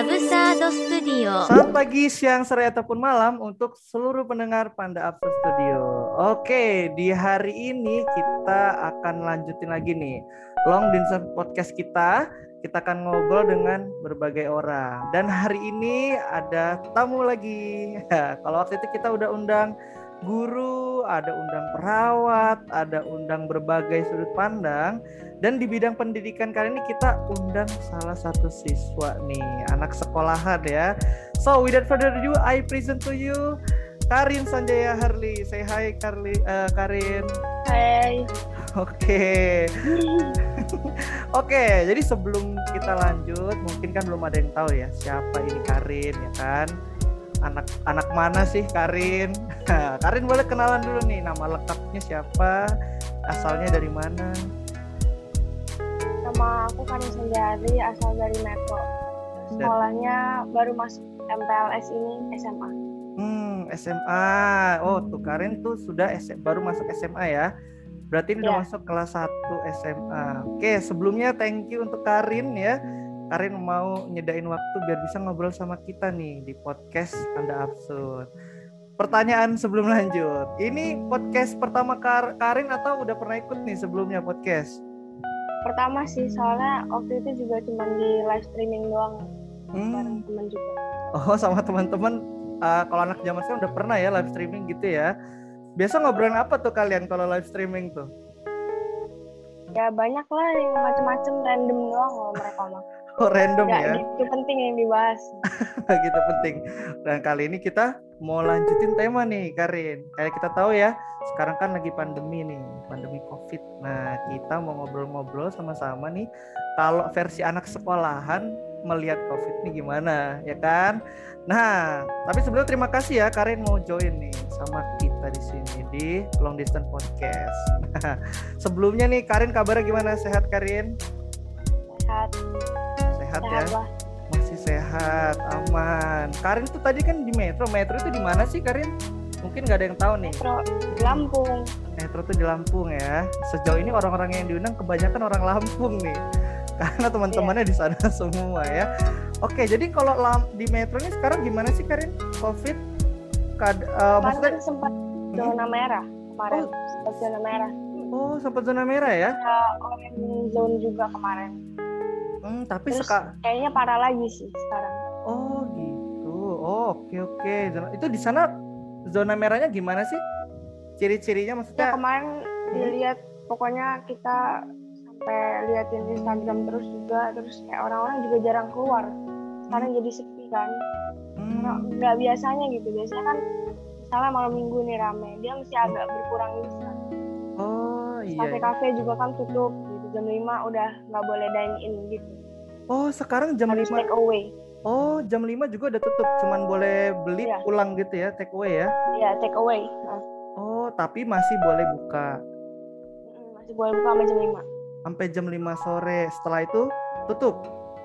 Absurd Studio. Selamat pagi, siang, sore ataupun malam untuk seluruh pendengar Panda Absurd Studio. Oke, di hari ini kita akan lanjutin lagi nih long distance podcast kita. Kita akan ngobrol dengan berbagai orang. Dan hari ini ada tamu lagi. Kalau waktu itu kita udah undang guru, ada undang perawat, ada undang berbagai sudut pandang. Dan di bidang pendidikan kali ini kita undang salah satu siswa nih, anak sekolahan ya. So without further ado, I present to you Karin Sanjaya Harli. Say hi Karli, uh, Karin. Hai. Oke. Oke, jadi sebelum kita lanjut, mungkin kan belum ada yang tahu ya siapa ini Karin ya kan anak anak mana sih Karin? Karin boleh kenalan dulu nih nama lengkapnya siapa, asalnya dari mana? Nama aku Karin Sendari, asal dari Metro. Sekolahnya baru masuk MPLS ini SMA. Hmm, SMA. Oh, tuh Karin tuh sudah SM, baru masuk SMA ya. Berarti ini udah Ya. masuk kelas 1 SMA. Oke, sebelumnya thank you untuk Karin ya. Karin mau nyedain waktu biar bisa ngobrol sama kita nih di podcast Anda Absurd. Pertanyaan sebelum lanjut. Ini podcast pertama Kar Karin atau udah pernah ikut nih sebelumnya podcast? Pertama sih, soalnya waktu itu juga cuma di live streaming doang. Bareng Hmm. temen juga. Oh, sama teman-teman uh, kalau anak zaman sekarang udah pernah ya live streaming gitu ya. Biasa ngobrolin apa tuh kalian kalau live streaming tuh? Ya banyak lah yang macem-macem random doang loh mereka mah. Oh, random Gak ya. gitu penting yang dibahas. gitu penting. Dan kali ini kita mau lanjutin tema nih, Karin. Kayak kita tahu ya, sekarang kan lagi pandemi nih, pandemi Covid. Nah, kita mau ngobrol-ngobrol sama-sama nih, kalau versi anak sekolahan melihat Covid ini gimana, ya kan? Nah, tapi sebelumnya terima kasih ya Karin mau join nih sama kita di sini di Long Distance Podcast. Sebelumnya nih Karin kabarnya gimana? Sehat Karin? Sehat, Sehat, ya? Masih sehat, aman. Karin tuh tadi kan di Metro. Metro itu di mana sih Karin? Mungkin nggak ada yang tahu nih. Metro di Lampung. Metro tuh di Lampung ya. Sejauh ini orang-orang yang diundang kebanyakan orang Lampung nih. Karena teman-temannya di sana semua ya. Oke, jadi kalau di Metro ini sekarang gimana sih Karin? Covid? Kad- Kemarin maksudnya, kan sempat zona merah kemarin. Sempat zona merah. oh sempat zona merah ya? Orange zone juga kemarin. Hmm, tapi Terus seka- kayaknya parah lagi sih sekarang. Oh gitu. Oh oke oke. Itu di sana zona merahnya gimana sih? Ciri-cirinya Ya maksudnya? kemarin dilihat pokoknya kita sampai liatin Instagram terus juga terus kayak orang-orang juga jarang keluar. Sekarang jadi sepi kan. Hmm, nggak biasanya gitu. Biasanya kan misalnya malam minggu nih rame, dia mesti agak berkurang gitu. Oh iya. iya. Kafe-kafe juga kan tutup. Jam 5 udah nggak boleh dine in gitu. Oh sekarang jam Harus 5 take away. Oh jam 5 juga udah tutup. Cuman boleh beli Iya. pulang gitu ya, take away ya. Iya, take away. Nah, Oh tapi masih boleh buka mm, masih boleh buka sampai jam 5. sampai jam 5 sore. Setelah itu tutup.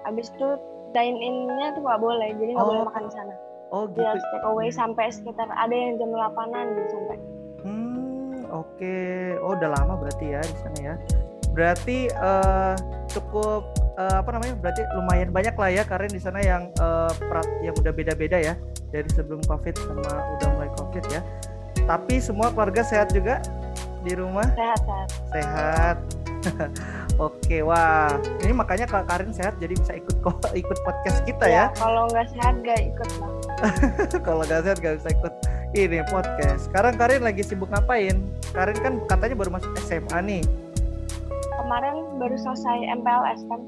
Habis itu dine in-nya tuh nggak boleh, jadi nggak Oh. boleh makan di sana. Oh Dia gitu. harus take away sampai sekitar ada yang jam 8-an gitu sampai. Hmm oke. Oh udah lama berarti ya di sana ya. Berarti eh, cukup eh, apa namanya? Berarti lumayan banyak lah ya Karin di sana yang eh, perat yang udah beda-beda ya dari sebelum COVID sama udah mulai COVID ya. Tapi semua keluarga sehat juga di rumah Sehat-sehat. sehat. Oke, wah ini makanya Kak Karin sehat jadi bisa ikut ikut podcast kita ya. Kalau nggak sehat gak ikut lah. Kalau nggak sehat nggak bisa ikut ini podcast. Sekarang Karin lagi sibuk ngapain? Karin kan katanya baru masuk SMA nih. Kemarin baru selesai MPLS kan,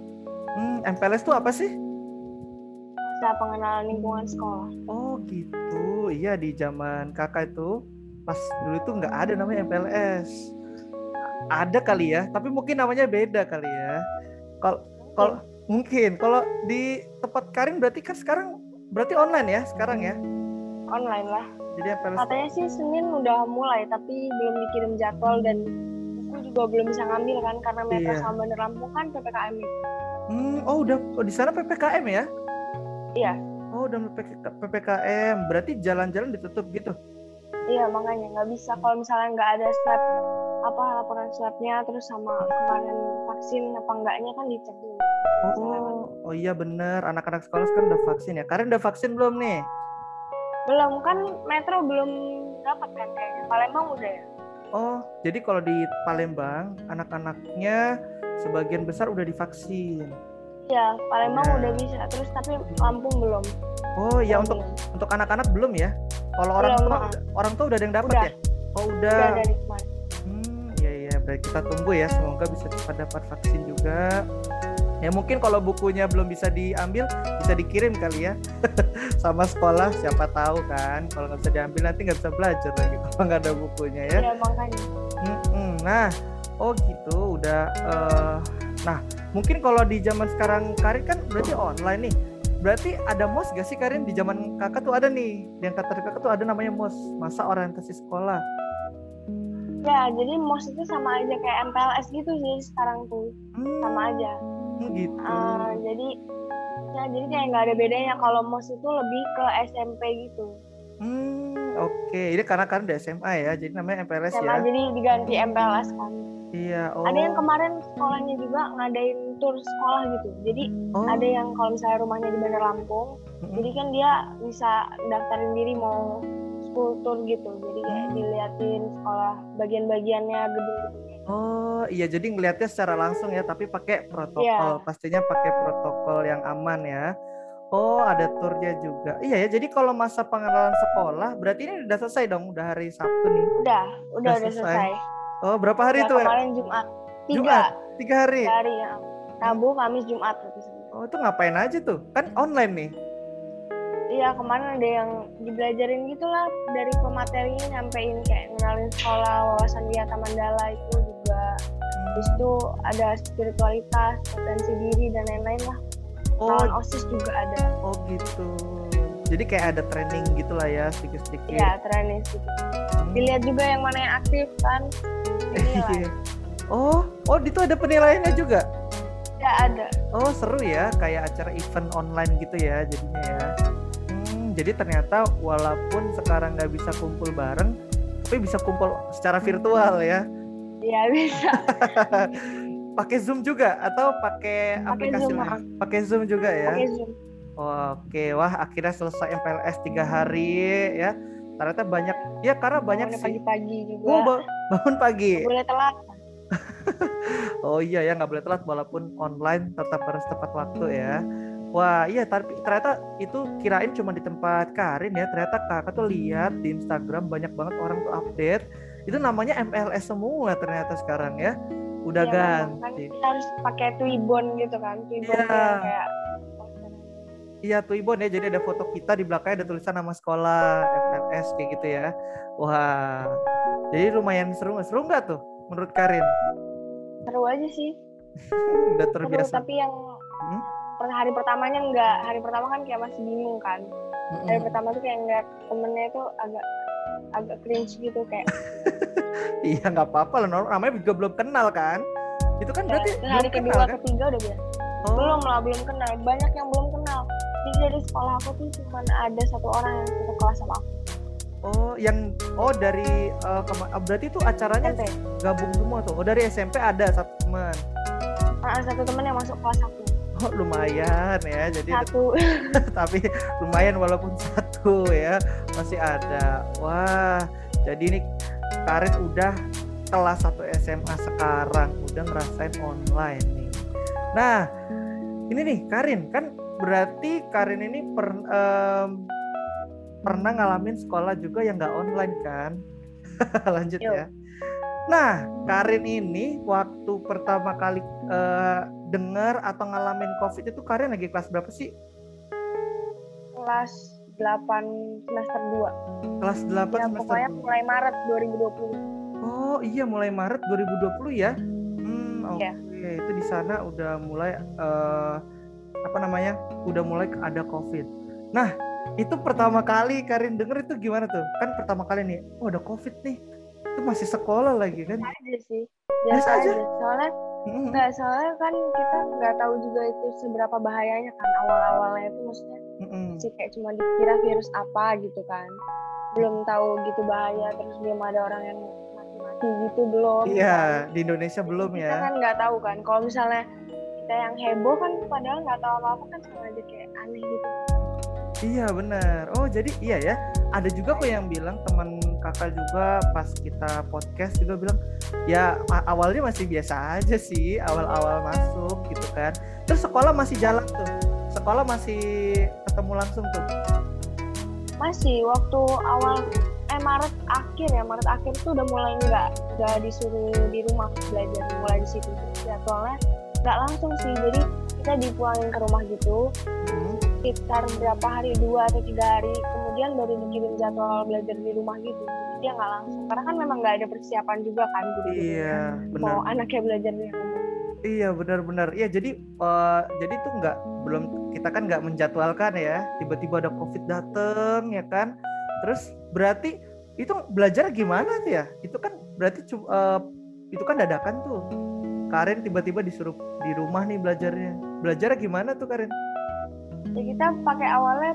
Hmm, MPLS tuh apa sih? masa pengenalan lingkungan sekolah. Oh gitu, iya di zaman kakak itu pas dulu tuh nggak ada namanya MPLS. Ada kali ya, tapi mungkin namanya beda kali ya. Kalau kalau mungkin kalau di tempat Karin berarti kan sekarang berarti online ya sekarang ya. Online lah. Jadi MPLS Katanya sih Senin udah mulai, tapi belum dikirim jadwal dan buku juga belum bisa ngambil kan karena Metro Iya. sama Bandar Lampung kan ppkm itu. Hmm, oh udah oh, di sana ppkm ya? Iya. Oh udah PPK ppkm, berarti jalan-jalan ditutup gitu. Iya makanya nggak bisa kalau misalnya nggak ada swab apa laporan swabnya terus sama kemarin vaksin apa enggaknya kan dicek dulu. Oh, oh iya bener. Anak-anak sekolah kan udah vaksin ya. Karin udah vaksin belum nih? Belum kan Metro belum dapat kan kayaknya. Palembang udah ya. Oh, jadi kalau di Palembang anak-anaknya sebagian besar udah divaksin. Iya, Palembang Ya. udah bisa. Terus tapi Lampung belum. Oh Belum. untuk untuk anak-anak belum ya? Kalau orang Belum, tua udah- orang tua udah ada yang dapat Udah. ya? Oh udah udah. dari kemarin. Hmm, iya iya. Berarti kita tunggu ya. Semoga bisa cepat dapat vaksin juga. Ya mungkin kalau bukunya belum bisa diambil, bisa dikirim kali ya sama sekolah. Siapa tahu kan? Kalau nggak bisa diambil nanti nggak bisa belajar lagi kalau nggak ada bukunya ya. Makanya. Mm-mm. Nah, oh gitu, udah. eh, nah, mungkin kalau di zaman sekarang Karin kan berarti online nih. Berarti ada mos gak sih Karin di zaman kakak tuh ada nih. Yang kata kakak tuh ada namanya mos, masa orientasi sekolah. Ya, jadi MOS itu sama aja kayak MPLS gitu sih sekarang tuh. Hmm, Sama aja. Gitu. Eh, jadi ya jadi kayak nggak ada bedanya kalau MOS itu lebih ke SMP gitu. Hmm, oke. Ini karena Karin udah SMA ya, jadi namanya MPLS SMA ya. jadi diganti MPLS kan. Iya. Oh. Ada yang kemarin sekolahnya juga ngadain tur sekolah gitu. Jadi oh. ada yang kalau misalnya rumahnya di Bandar Lampung, mm-mm. jadi kan dia bisa daftarin diri mau school tour gitu. Jadi kayak Hmm. diliatin sekolah bagian-bagiannya gedung-gedungnya. Oh iya jadi ngelihatnya secara langsung ya tapi pakai protokol Iya. pastinya pakai protokol yang aman ya. Oh ada turnya juga. Iya ya jadi kalau masa pengenalan sekolah berarti ini udah selesai dong udah hari Sabtu nih. Udah, udah Udah udah selesai. selesai. Oh berapa hari Udah itu ya? kemarin Jumat. Tiga Jumat? Tiga hari. tiga hari ya. Rabu, Kamis, Jumat. Oh itu ngapain aja tuh? Kan online nih. Iya kemarin ada yang dibelajarin gitu lah dari pematerinya nyampein kayak ngenalin sekolah wawasan Wiata Mandala itu juga habis itu ada spiritualitas potensi diri dan lain-lain lah Oh lawan osis juga ada oh gitu. Jadi kayak ada training gitu lah ya sedikit-sedikit. ya training gitu Hmm. dilihat juga yang mana yang aktif kan dinilai Iya. Oh, oh itu ada penilaiannya juga. ya ada Oh seru ya, kayak acara event online gitu ya jadinya ya. Hmm, jadi ternyata walaupun sekarang nggak bisa kumpul bareng, tapi bisa kumpul secara virtual ya. Ya bisa pakai Zoom juga atau pakai aplikasi Zoom, lain? maaf. Pakai Zoom juga ya. pakai zoom Oke, wah akhirnya selesai MPLS tiga hari ya. Ternyata banyak, ya karena banyak sih. pagi-pagi juga Oh, ba- bangun pagi. boleh telat Oh iya ya nggak boleh telat walaupun online tetap harus tepat waktu ya. Wah iya tapi ternyata itu kirain cuma di tempat Karin ya. Ternyata kakak tuh lihat di Instagram banyak banget orang tuh update. Itu namanya MLS semua ternyata sekarang ya. Udah kan ganti. kita harus pakai Twibbon gitu kan Twibbon tuh yang kayak Iya Tuibon ya. Jadi ada foto kita di belakangnya ada tulisan nama sekolah MLS kayak gitu ya. Wah. Jadi lumayan seru nggak? Seru nggak tuh menurut Karin? seru aja sih Udah seru terbiasa. tapi yang Hmm? per hari pertamanya enggak hari pertama kan kayak masih bingung kan hari pertama tuh kayak ngeliat temennya itu agak agak cringe gitu kayak Iya nggak apa-apa lah. Namanya juga belum kenal kan. Itu kan ya, berarti terus hari belum kedua kenal kan? ketiga udah biasa Oh, belum lah belum kenal banyak yang belum kenal jadi dari sekolah aku tuh cuma ada satu orang yang satu kelas sama aku oh yang oh dari ah, berarti itu acaranya SMP gabung semua tuh. Oh dari SMP ada satu teman. Ah, satu temen yang masuk kelas aku Oh lumayan ya. Jadi satu tapi lumayan walaupun satu ya masih ada. Wah jadi ini Karin udah kelas 1 SMA sekarang udah ngerasain online nih. Nah ini nih Karin kan berarti Karin ini per, em, pernah ngalamin sekolah juga yang nggak online kan? Lanjut Yuk. ya. Nah Karin ini waktu pertama kali eh, dengar atau ngalamin COVID itu Karin lagi kelas berapa sih? kelas 8 semester 2 Kelas 8 ya semester pokoknya 2. mulai Maret 2020 Oh iya mulai Maret 2020 ya. Hmm oke Iya. itu di sana udah mulai eh, apa namanya? Udah mulai ada COVID. Nah itu pertama kali Karin denger itu gimana tuh? Kan pertama kali nih, oh ada COVID nih. Itu masih sekolah lagi kan? aja sih Biasa biasa aja? aja soalnya. Enggak, soalnya kan kita nggak tahu juga itu seberapa bahayanya kan awal-awalnya itu maksudnya Sih kayak cuma dikira virus apa gitu kan belum tahu gitu bahaya terus belum ada orang yang mati-mati gitu belum. Iya, di Indonesia belum kita ya. kan nggak tahu kan. Kalau misalnya kita yang heboh kan padahal nggak tahu apa-apa kan sama aja kayak aneh gitu. Iya benar. Oh jadi iya ya. Ada juga kok yang bilang teman kakak juga pas kita podcast juga bilang ya awalnya masih biasa aja sih awal-awal masuk gitu kan. Terus sekolah masih jalan tuh. Sekolah masih ketemu langsung tuh. Masih waktu awal eh Maret akhir ya. Maret akhir tuh udah mulai nggak nggak disuruh di rumah belajar mulai di situ. Jadwalnya nggak langsung sih. Jadi kita dipulangin ke rumah gitu. Hmm. sekitar berapa hari? Dua atau tiga hari. Kemudian baru dikirim jadwal belajar di rumah gitu. Dia nggak langsung. Karena kan memang nggak ada persiapan juga kan guru Iya mau benar. anaknya belajar di rumah Iya benar-benar. Iya jadi eh, jadi tuh nggak belum kita kan nggak menjadwalkan ya. Tiba-tiba ada covid dateng ya kan. Terus berarti itu belajar gimana tuh ya? Itu kan berarti eh, itu kan dadakan tuh. Karin tiba-tiba disuruh di rumah nih belajarnya. Belajarnya gimana tuh Karin? ya kita pakai awalnya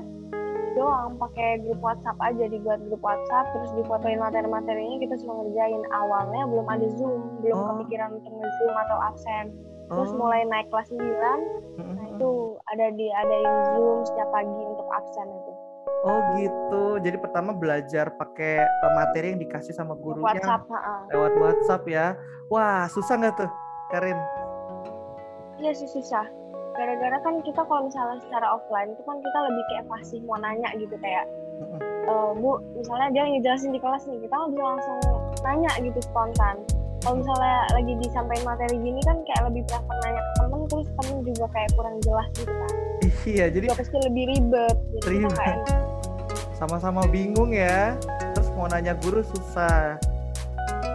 doang pakai grup WhatsApp aja dibuat grup WhatsApp terus difotoin materi-materinya kita semua ngerjain awalnya belum ada Zoom belum Oh. kepikiran untuk nge-Zoom atau absen terus Oh, mulai naik kelas 9 mm-mm. nah itu ada diadain Zoom setiap pagi untuk absen itu Oh gitu. Jadi pertama belajar pakai eh, materi yang dikasih sama gurunya WhatsApp lewat WhatsApp ya. Wah susah nggak tuh Karin? iya sih susah gara-gara kan kita kalau misalnya secara offline itu kan kita lebih kayak fasih mau nanya gitu kayak. "Eh, bu misalnya dia ngejelasin di kelas nih kita bisa langsung nanya gitu spontan. Kalau misalnya lagi disampaikan materi gini kan kayak lebih prefer nanya ke temen terus temen juga kayak kurang jelas gitu kan. Iya jadi juga pasti lebih ribet jadi kita Ribet. nggak enak sama-sama bingung ya. Terus mau nanya guru susah.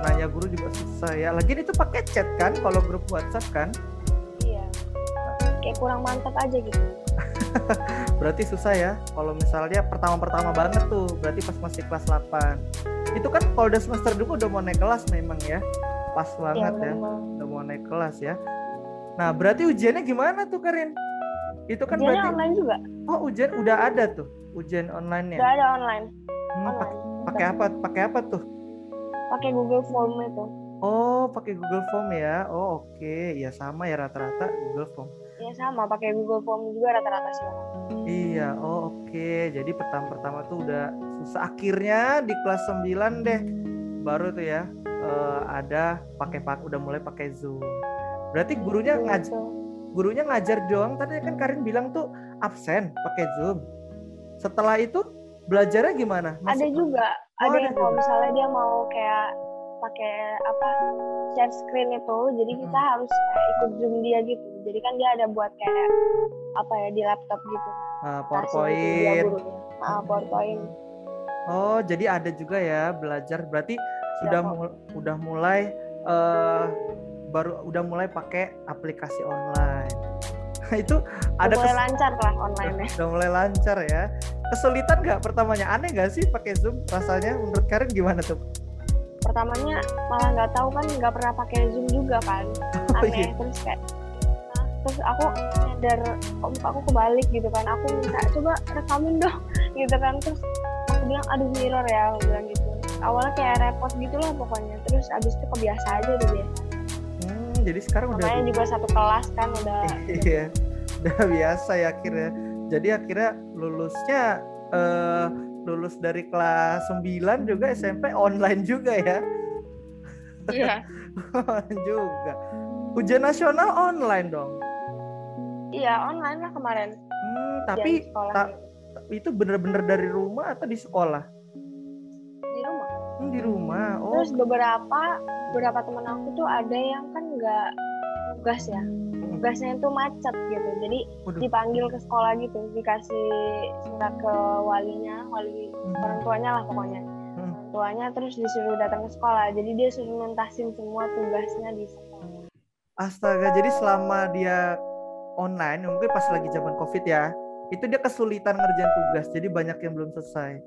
Nanya guru juga susah ya. Lagi itu pakai chat kan kalau grup WhatsApp kan kayak kurang mantap aja gitu. Berarti susah ya kalau misalnya pertama-pertama banget tuh berarti pas masih kelas 8 itu kan kalau udah semester 2 udah mau naik kelas memang ya pas Iya, banget ya memang. udah mau naik kelas ya. Nah berarti ujiannya gimana tuh Karin? Itu kan Ujiannya berarti online juga? Oh ujian udah ada tuh ujian online ya udah ada online. Hmm, online. pak- pakai apa pakai apa tuh? Pakai Google Form itu. Oh, pakai Google Form ya. Oh, oke. Ya sama ya rata-rata Google Form. Ya sama pakai Google Form juga rata-rata sih. Iya, oh oke. Jadi pertama-pertama tuh udah susah. Akhirnya di kelas 9 deh baru tuh ya eh, ada pakai pak udah mulai pakai Zoom. Berarti gurunya ngaj Gitu. gurunya ngajar doang. Tadi kan Karin bilang tuh absen pakai Zoom. Setelah itu belajarnya gimana? ada Masuk- juga Oh, ada ada yang kalau misalnya dia mau kayak pakai apa share screen itu jadi kita Mm-mm. harus ikut zoom dia gitu jadi kan dia ada buat kayak apa ya di laptop gitu dia PowerPoint. ah PowerPoint Oh, jadi ada juga ya belajar. Berarti sudah kok. mul- udah mulai eh baru udah mulai pakai aplikasi online. itu ada udah mulai kes- lancar lah online nya udah mulai lancar ya. Kesulitan nggak pertamanya? Aneh nggak sih pakai Zoom? Rasanya menurut Karin gimana tuh? pertamanya malah nggak tahu kan nggak pernah pakai zoom juga kan Oh, aneh iya. terus kayak terus aku nyadar kok muka aku kebalik gitu kan aku minta coba rekamin dong gitu kan terus aku bilang aduh mirror ya aku bilang gitu awalnya kayak repot gitu lah pokoknya terus abis itu kebiasa aja udah biasa Hmm, jadi sekarang udah makanya juga satu kelas kan udah iya, udah biasa ya akhirnya. Jadi akhirnya lulusnya eh lulus dari kelas 9 juga SMP online juga ya. iya juga. Ujian nasional online dong. Iya online lah kemarin Hmm, tapi ta- itu bener-bener dari rumah atau di sekolah? di rumah Hmm, di rumah. Oh, terus beberapa beberapa temen aku tuh ada yang kan nggak tugas ya tugasnya itu macet gitu jadi Waduh. dipanggil ke sekolah gitu dikasih surat ke walinya wali orang tuanya lah pokoknya Hmm. orang tuanya terus disuruh datang ke sekolah jadi dia suruh nuntasin semua tugasnya di sekolah astaga. Jadi selama dia online, mungkin pas lagi zaman covid ya, itu dia kesulitan ngerjain tugas. Jadi banyak yang belum selesai.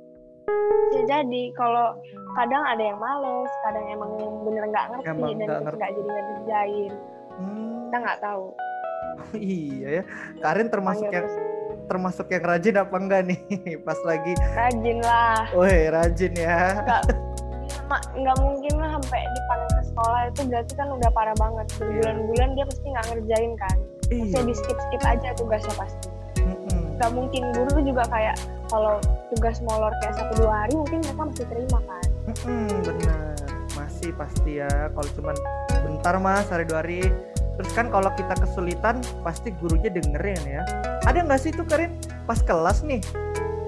bisa jadi kalau kadang ada yang males kadang emang bener nggak ngerti Emang dan nggak jadi ngerjain. Hmm, kita nggak tahu. Iya ya. Karin termasuk Panggil yang terus. termasuk yang rajin apa enggak nih? Pas lagi rajin lah. Woi rajin ya. Nggak bilang ma- nggak mungkin lah sampai dipanggil ke sekolah itu berarti kan udah parah banget. Berbulan-bulan dia pasti nggak ngerjain kan Iya. Maksudnya di skip skip aja tugasnya pasti. Mm-mm. nggak mungkin. Guru juga kayak kalau tugas molor kayak satu dua hari mungkin mereka masih terima kan. Mm-mm, bener masih pasti ya. Kalau cuman bentar mas hari dua hari. Terus kan kalau kita kesulitan pasti gurunya dengerin ya. Ada nggak sih tuh Karin? Pas kelas nih.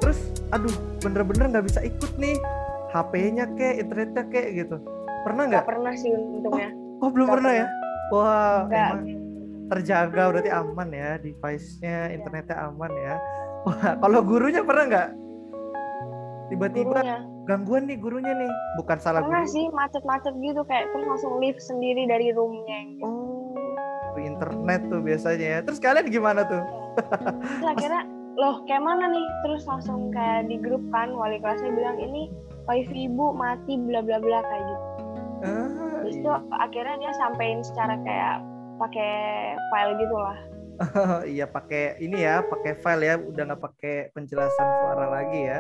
Terus aduh bener-bener nggak bisa ikut nih. HP-nya kek internetnya kek gitu. Pernah nggak? Nggak pernah sih untungnya. Oh belum nggak pernah ya? wah emang terjaga berarti aman ya device-nya internetnya aman ya. Wah kalau gurunya pernah nggak? Tiba-tiba gurunya gangguan nih gurunya nih. Bukan salah pernah guru. sih macet-macet gitu kayak terus langsung lift sendiri dari roomnya gitu. Oh, internet tuh biasanya ya. Terus kalian gimana tuh? Terus akhirnya loh kayak mana nih? Terus langsung kayak di grup kan wali kelasnya bilang ini wifi ibu mati bla bla bla kayak gitu. Ah, Terus itu akhirnya dia sampein secara kayak pakai file gitu lah iya pakai ini ya, pakai file ya, udah nggak pakai penjelasan suara lagi ya.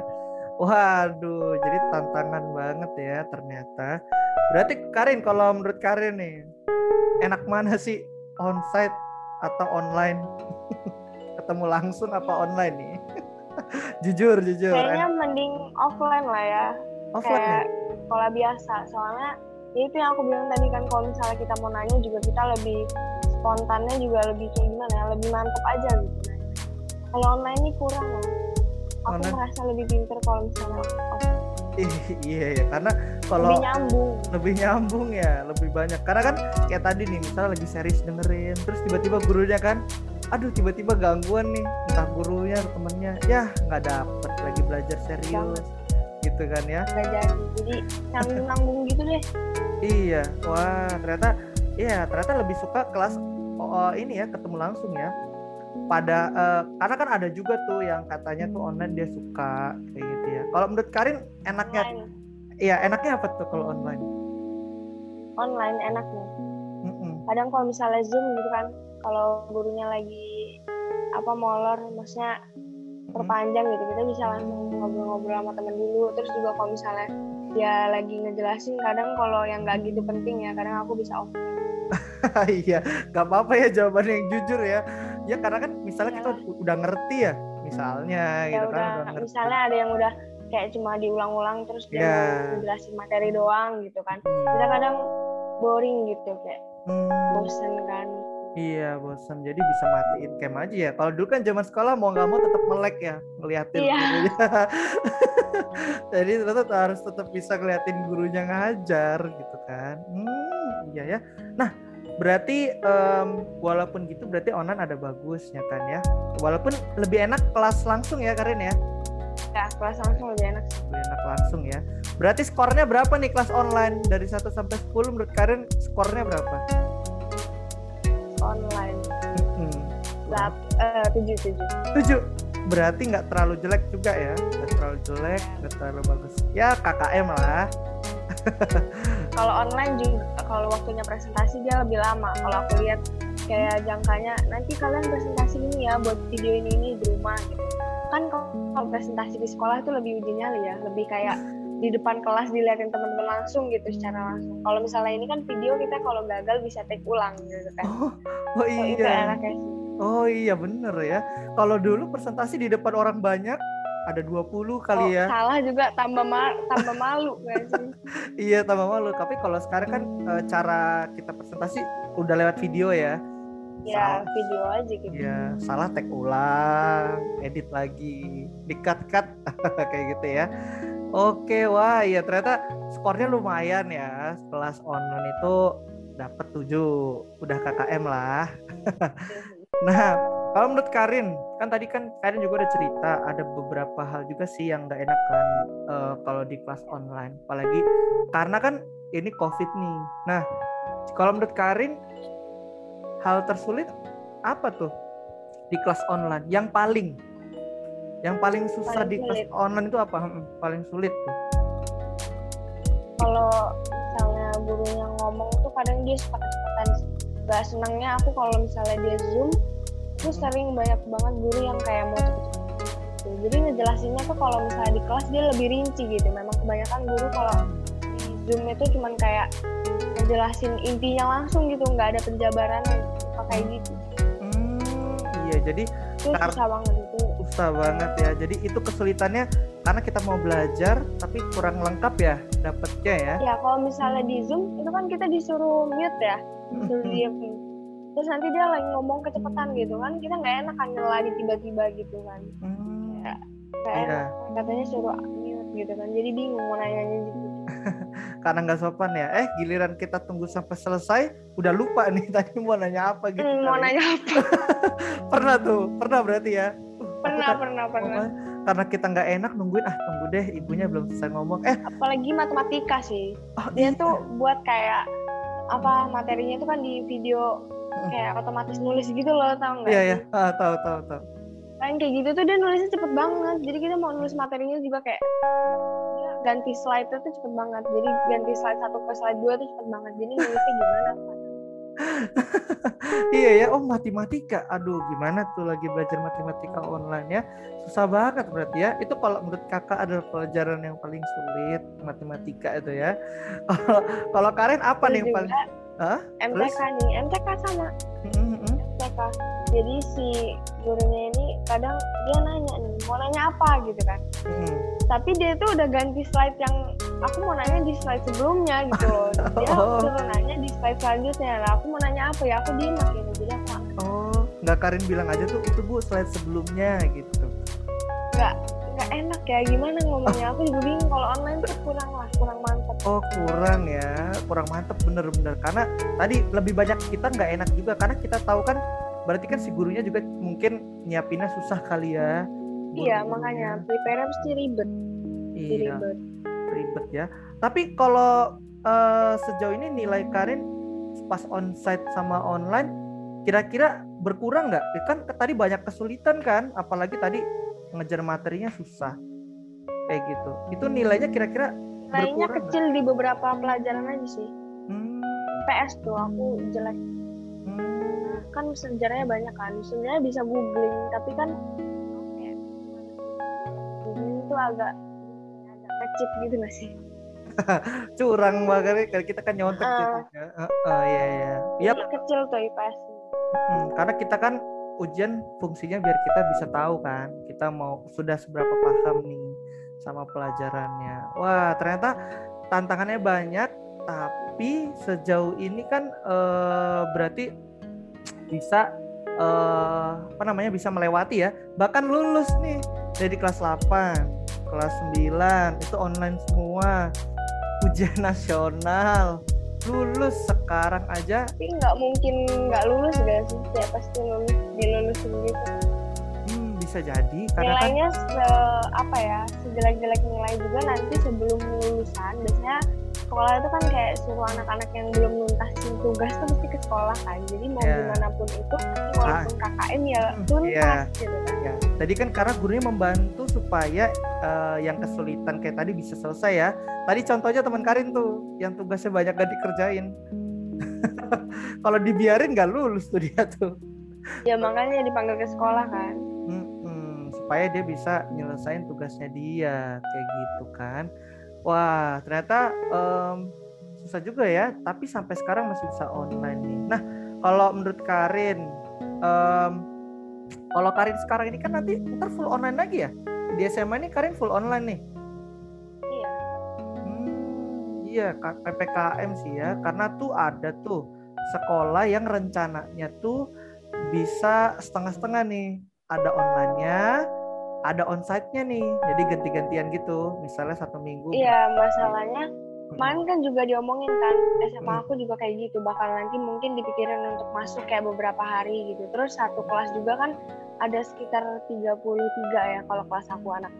Waduh, jadi tantangan banget ya ternyata. Berarti Karin, kalau menurut Karin nih, enak mana sih onsite atau online? Ketemu langsung apa online nih? jujur, jujur. kayaknya enak. mending offline lah ya Offline ya? kayak sekolah biasa soalnya ya itu yang aku bilang tadi kan kalau misalnya kita mau nanya juga kita lebih spontannya juga lebih kayak gimana ya lebih mantep aja gitu. Kalau online ini kurang loh aku Online? merasa lebih pinter kalau misalnya. Ih, iya ya, karena kalau lebih nyambung. lebih nyambung ya lebih banyak. Karena kan kayak tadi nih misalnya lagi serius dengerin terus tiba-tiba gurunya kan aduh tiba-tiba gangguan nih entah gurunya atau temennya. Ya nggak dapet lagi belajar serius gitu kan ya. Gak jadi. Jadi nanggung nanggung gitu deh. Iya. Wah ternyata iya ternyata lebih suka kelas oh, ini ya ketemu langsung ya. Pada eh, karena kan ada juga tuh yang katanya tuh online dia suka kayak gitu ya. Kalau menurut Karin enaknya? Online. Iya enaknya apa tuh kalau online? Online enaknya. Mm-mm. kadang kalau misalnya zoom gitu kan kalau gurunya lagi apa molor maksudnya perpanjang gitu. Kita bisa langsung ngobrol-ngobrol sama temen dulu. Terus juga kalau misalnya dia lagi ngejelasin kadang kalau yang nggak gitu penting ya kadang aku bisa off. Iya nggak apa-apa ya jawaban yang jujur ya. Ya karena kan misalnya kita Iyalah. udah ngerti ya misalnya ya gitu udah kan udah ngerti. misalnya ada yang udah kayak cuma diulang-ulang terus dia mau ngejelasin materi doang gitu kan. Kita kadang boring gitu kayak hmm, bosen kan iya bosan jadi bisa matiin cam aja ya. Kalau dulu kan zaman sekolah mau nggak mau tetap melek ya ngeliatin Iya. gurunya. Jadi tetap harus tetap bisa ngeliatin gurunya ngajar gitu kan. Hmm, iya ya. Nah berarti em, walaupun gitu berarti online ada bagusnya kan ya. Walaupun lebih enak kelas langsung ya Karin ya? Ya kelas langsung lebih enak lebih enak langsung ya. Berarti skornya berapa nih kelas online? Dari 1 sampai 10 menurut Karin skornya berapa? Online Hmm. Lap, eh, tujuh tujuh 7. Berarti nggak terlalu jelek juga ya. Nggak terlalu jelek, nggak terlalu bagus. Ya KKM lah. kalau online juga kalau waktunya presentasi dia lebih lama kalau aku lihat kayak jangkanya nanti kalian presentasi ini ya buat video ini ini di rumah gitu kan kalau kalau presentasi di sekolah itu lebih uji nyali ya lebih kayak di depan kelas dilihatin teman-teman langsung gitu secara langsung kalau misalnya ini kan video kita kalau gagal bisa take ulang gitu kan Oh, oh So, itu iya. enaknya sih Oh iya bener ya. Kalau dulu presentasi di depan orang banyak ada 20 kali Oh, ya. salah juga tambah ma- tambah malu nggak sih Iya tambah malu. Tapi kalau sekarang kan eh, cara kita presentasi udah lewat video ya. ya video aja gitu Ya salah tag ulang, edit lagi, di cut cut kayak gitu ya. Oke, wah ya ternyata skornya lumayan ya. Kelas online itu dapat 7, udah KKM lah. Nah, kalau menurut Karin, kan tadi kan Karin juga udah cerita ada beberapa hal juga sih yang nggak enak kan eh, kalau di kelas online. Apalagi karena kan ini COVID nih. Nah, kalau menurut Karin, hal tersulit apa tuh di kelas online? Yang paling, yang paling susah Paling di kelas online itu apa? Hmm, paling sulit tuh. kalau misalnya gurunya ngomong tuh kadang dia suka kecepatan gak senangnya aku kalau misalnya dia zoom itu sering banyak banget guru yang kayak mau cepet-cepet gitu. jadi ngejelasinnya tuh kalau misalnya di kelas dia lebih rinci gitu memang kebanyakan guru kalau di Zoom itu cuman kayak ngejelasin intinya langsung gitu nggak ada penjabarannya kayak gitu Hmm, iya jadi itu susah banget susah banget ya. Jadi itu kesulitannya karena kita mau belajar tapi kurang lengkap ya dapetnya ya. ya kalau misalnya di Zoom itu kan kita disuruh mute ya disuruh diem terus nanti dia lagi ngomong kecepatan gitu kan kita nggak enak kan nyeladi tiba-tiba gitu kan Hmm, Ya. Iya. enak katanya suruh mute gitu kan jadi bingung mau nanya gitu Karena nggak sopan ya. Eh giliran kita tunggu sampai selesai udah lupa nih tadi mau nanya apa gitu. Hmm, mau nanya apa Pernah tuh, pernah berarti ya. Pernah tadi pernah pernah. Karena kita nggak enak nungguin ah tunggu deh ibunya belum selesai ngomong. Eh. Apalagi matematika sih. Oh, dia iya. tuh buat kayak apa materinya itu kan di video kayak otomatis nulis gitu loh tau nggak Iya ya, ah, tahu tahu tahu. kan kayak gitu tuh dia nulisnya cepet banget. Jadi kita mau nulis materinya juga kayak dia ganti slide itu cepet banget. Jadi ganti slide satu ke slide dua tuh cepet banget. Jadi nulisnya gimana iya ya, oh matematika. Aduh, gimana tuh lagi belajar matematika online ya? Susah banget berarti ya. Itu kalau menurut kakak adalah pelajaran yang paling sulit matematika itu ya. Kalau kalau Karen apa Terus nih yang paling? Hah? MTK nih MTK sama Mm, mm, mm. MTK jadi si gurunya ini kadang dia nanya nih mau nanya apa gitu kan Mm. tapi dia tuh udah ganti slide yang aku mau nanya di slide sebelumnya gitu loh dia Oh. suruh nanya slide selanjutnya lah aku mau nanya apa ya aku diem gitu jadi angkat. Oh, nggak Karin bilang aja tuh itu bu slide sebelumnya gitu. nggak nggak enak ya gimana ngomongnya aku juga bingung kalau online tuh kurang lah kurang mantep Oh kurang ya, kurang mantep bener-bener karena tadi lebih banyak kita nggak enak juga karena kita tahu kan berarti kan si gurunya juga mungkin nyiapinnya susah kali ya. iya makanya prepare mesti ribet Iya, ribet ribet ya. Tapi kalau eh, sejauh ini nilai Karin pas onsite sama online kira-kira berkurang nggak? Kan tadi banyak kesulitan kan, apalagi tadi ngejar materinya susah. Kayak gitu. Itu nilainya kira-kira nilainya kecil di beberapa pelajaran aja sih. Hmm, PS tuh aku jelek. Hmm, kan sejarahnya banyak kan. Sebenarnya bisa googling tapi kan googling itu agak agak kecil gitu gak sih curang banget kalau kita kan nyontek Ah. jadinya. Uh, uh, iya iya. Iya, Jadi kecil tuh IPS mm, karena kita kan ujian fungsinya biar kita bisa tahu kan kita mau sudah seberapa paham nih sama pelajarannya. Wah, ternyata tantangannya banyak tapi sejauh ini kan eh, berarti bisa eh, apa namanya bisa melewati ya. Bahkan lulus nih dari kelas 8, kelas 9 itu online semua. Ujian nasional. Lulus sekarang aja. Tapi nggak mungkin nggak lulus gak sih? Ya pasti lulus dilulusin gitu. Hmm, bisa jadi karena kan nilainya se apa ya sejelek-jelek nilai juga nanti sebelum lulusan. Biasanya sekolah itu kan kayak suruh anak-anak yang belum nuntasin tugas tuh mesti ke sekolah kan. Jadi mau Iya. gimana pun itu walaupun KKM ya Hmm, tuntas iya. gitu kan. Ya tadi kan karena gurunya membantu supaya eh, yang kesulitan kayak tadi bisa selesai ya. Tadi contohnya teman Karin tuh yang tugasnya banyak gak dikerjain. Kalau dibiarin nggak lulus tuh dia tuh. Ya makanya dipanggil ke sekolah kan. Mm-mm, supaya dia bisa nyelesain tugasnya dia kayak gitu kan wah ternyata em, susah juga ya tapi sampai sekarang masih bisa online nih. Nah kalau menurut Karin em, kalau Karin sekarang ini kan nanti ntar full online lagi ya? Di SMA ini Karin full online nih? Iya. Hmm, iya PPKM sih ya karena tuh ada tuh sekolah yang rencananya tuh bisa setengah-setengah nih. Ada online-nya ada onsite-nya nih jadi ganti-gantian gitu misalnya satu minggu. Iya masalahnya kemarin kan juga diomongin kan SMA Hmm. aku juga kayak gitu bakal nanti mungkin dipikirin untuk masuk kayak beberapa hari gitu. Terus satu kelas juga kan ada sekitar 33 ya kalau kelas aku anak.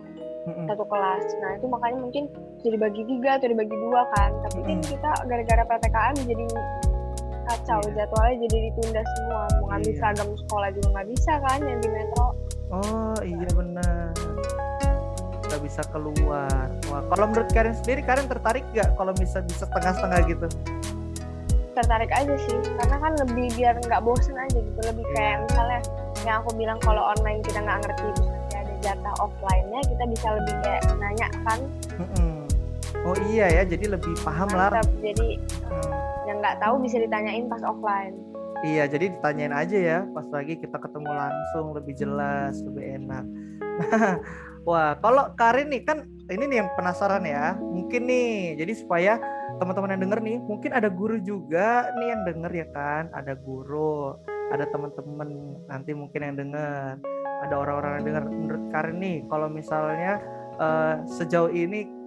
Mm-mm. satu kelas. Nah itu makanya mungkin jadi bagi tiga atau dibagi dua kan. Tapi kan kita gara-gara ppkm jadi kacau Iya. jadwalnya jadi ditunda semua mau ngambil Iya. seragam sekolah juga nggak bisa kan yang di metro oh iya benar nggak bisa keluar wah kalau menurut Karin sendiri Karin tertarik nggak kalau bisa bisa setengah-setengah gitu tertarik aja sih karena kan lebih biar nggak bosen aja gitu lebih Iya. kayak misalnya yang aku bilang kalau online kita nggak ngerti terus nanti ada jatah offline-nya kita bisa lebih kayak nanya kan Mm-mm. Oh iya ya, jadi lebih paham lah. jadi yang nggak tahu bisa ditanyain pas offline Iya, jadi ditanyain aja ya pas lagi kita ketemu langsung lebih jelas, lebih enak. Nah, wah, kalau Karin nih kan ini nih yang penasaran ya. Mungkin nih, jadi supaya teman-teman yang denger nih, mungkin ada guru juga nih yang denger ya kan, ada guru, ada teman-teman nanti mungkin yang denger, ada orang-orang yang denger. Menurut Karin nih, kalau misalnya eh, sejauh ini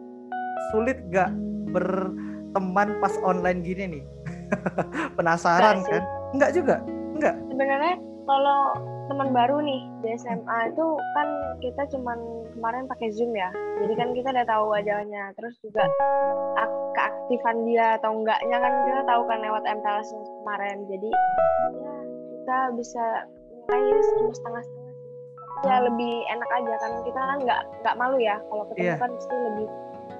sulit gak berteman pas online gini nih? Penasaran kan? Enggak juga? Enggak. sebenarnya kalau teman baru nih di SMA itu kan kita cuman kemarin pakai Zoom ya. Jadi kan kita udah tahu wajahnya. Terus juga ak- keaktifan dia atau enggaknya kan kita tahu kan lewat MPLS yang kemarin. Jadi ya kita bisa nilai cuma setengah-setengah. Ya lebih enak aja kan kita kan nggak nggak malu ya kalau ketemu Iya. kan pasti lebih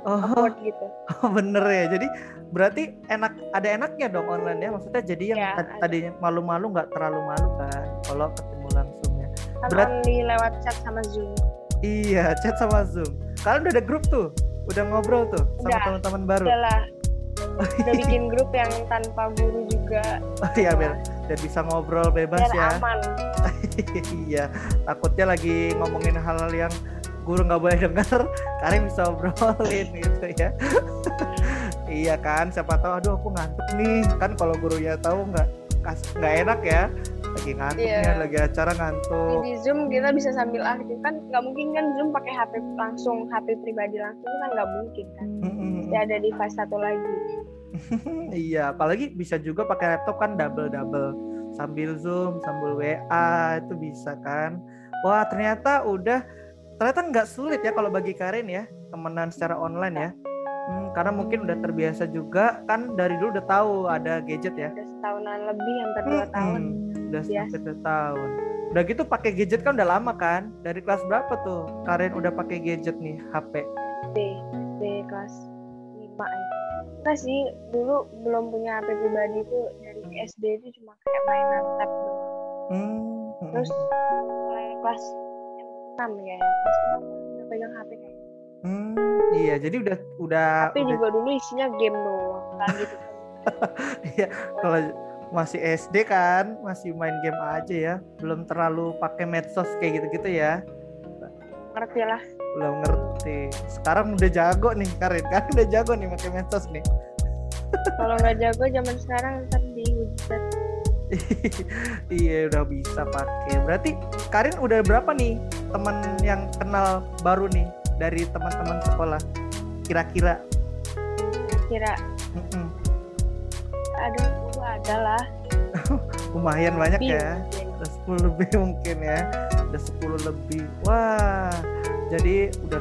Oh, gitu. bener ya. Jadi berarti enak ada enaknya dong online ya. Maksudnya jadi yang Iya, ada. tadinya malu-malu nggak terlalu malu kan kalau ketemu langsungnya. Kan Berat- only lewat chat sama Zoom. Iya, chat sama Zoom. Kalian udah ada grup tuh? Udah ngobrol tuh sama teman-teman baru? Udah lah. Udah bikin grup yang tanpa guru juga. Oh iya, biar, biar bisa ngobrol bebas Biar ya. aman. iya, takutnya lagi ngomongin hal-hal yang guru nggak boleh denger, kalian bisa obrolin gitu ya. iya kan, siapa tahu, aduh aku ngantuk nih. Kan kalau gurunya tahu nggak nggak enak ya, lagi ngantuk nih, lagi acara ngantuk. di Zoom kita bisa sambil aktif kan nggak mungkin kan Zoom pakai HP langsung HP pribadi langsung kan nggak mungkin kan Mm-mm. ya ada device satu lagi iya, apalagi bisa juga pakai laptop kan double double sambil zoom, sambil WA itu bisa kan. Wah ternyata udah ternyata nggak sulit ya kalau bagi Karin ya temenan secara online ya. Hmm, karena mungkin udah terbiasa juga kan dari dulu udah tahu ada gadget ya. udah setahunan lebih hampir dua Mm-mm. tahun Udah sampai dua tahun. Udah gitu pakai gadget kan udah lama kan? Dari kelas berapa tuh Karin udah pakai gadget nih HP? SD SD kelas 5 ya Enggak sih dulu belum punya HP pribadi itu dari SD itu cuma kayak mainan tab doang Hmm. terus mulai kelas 6 ya kelas 6 udah pegang HP kayak Hmm, iya jadi udah udah HP udah juga dulu isinya game doang kan gitu. Iya, kalau masih SD kan masih main game aja ya, belum terlalu pakai medsos kayak gitu-gitu ya, ngerti lah. Belum ngerti. Sekarang udah jago nih Karin, kan udah jago nih pakai medsos nih. kalau nggak jago zaman sekarang ntar dihujat iya udah bisa pakai. Berarti Karin udah berapa nih teman yang kenal baru nih dari teman-teman sekolah? Kira-kira? kira Mm-mm. ada itu ada lah Lumayan banyak Lebih ya. udah 10 lebih mungkin ya udah 10 lebih wah jadi udah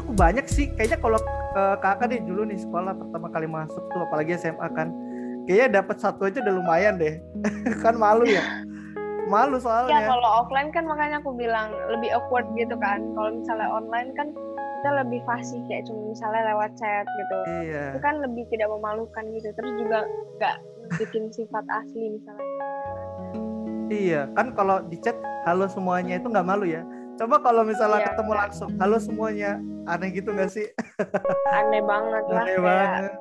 cukup banyak sih kayaknya kalau eh, kakak nih dulu nih sekolah pertama kali masuk tuh apalagi SMA kan kayaknya dapat satu aja udah lumayan deh. Kan malu ya? Malu ya soalnya kalau offline kan makanya aku bilang lebih awkward gitu kan. Kalau misalnya online kan kita lebih fasih kayak cuma misalnya lewat chat gitu. Iya. Itu kan lebih tidak memalukan gitu. Terus juga nggak bikin sifat asli misalnya. Iya kan kalau di chat halo semuanya itu nggak malu ya? Coba kalau misalnya Iya, ketemu nggak. langsung halo semuanya aneh gitu nggak sih? Aneh banget lah aneh kayak banget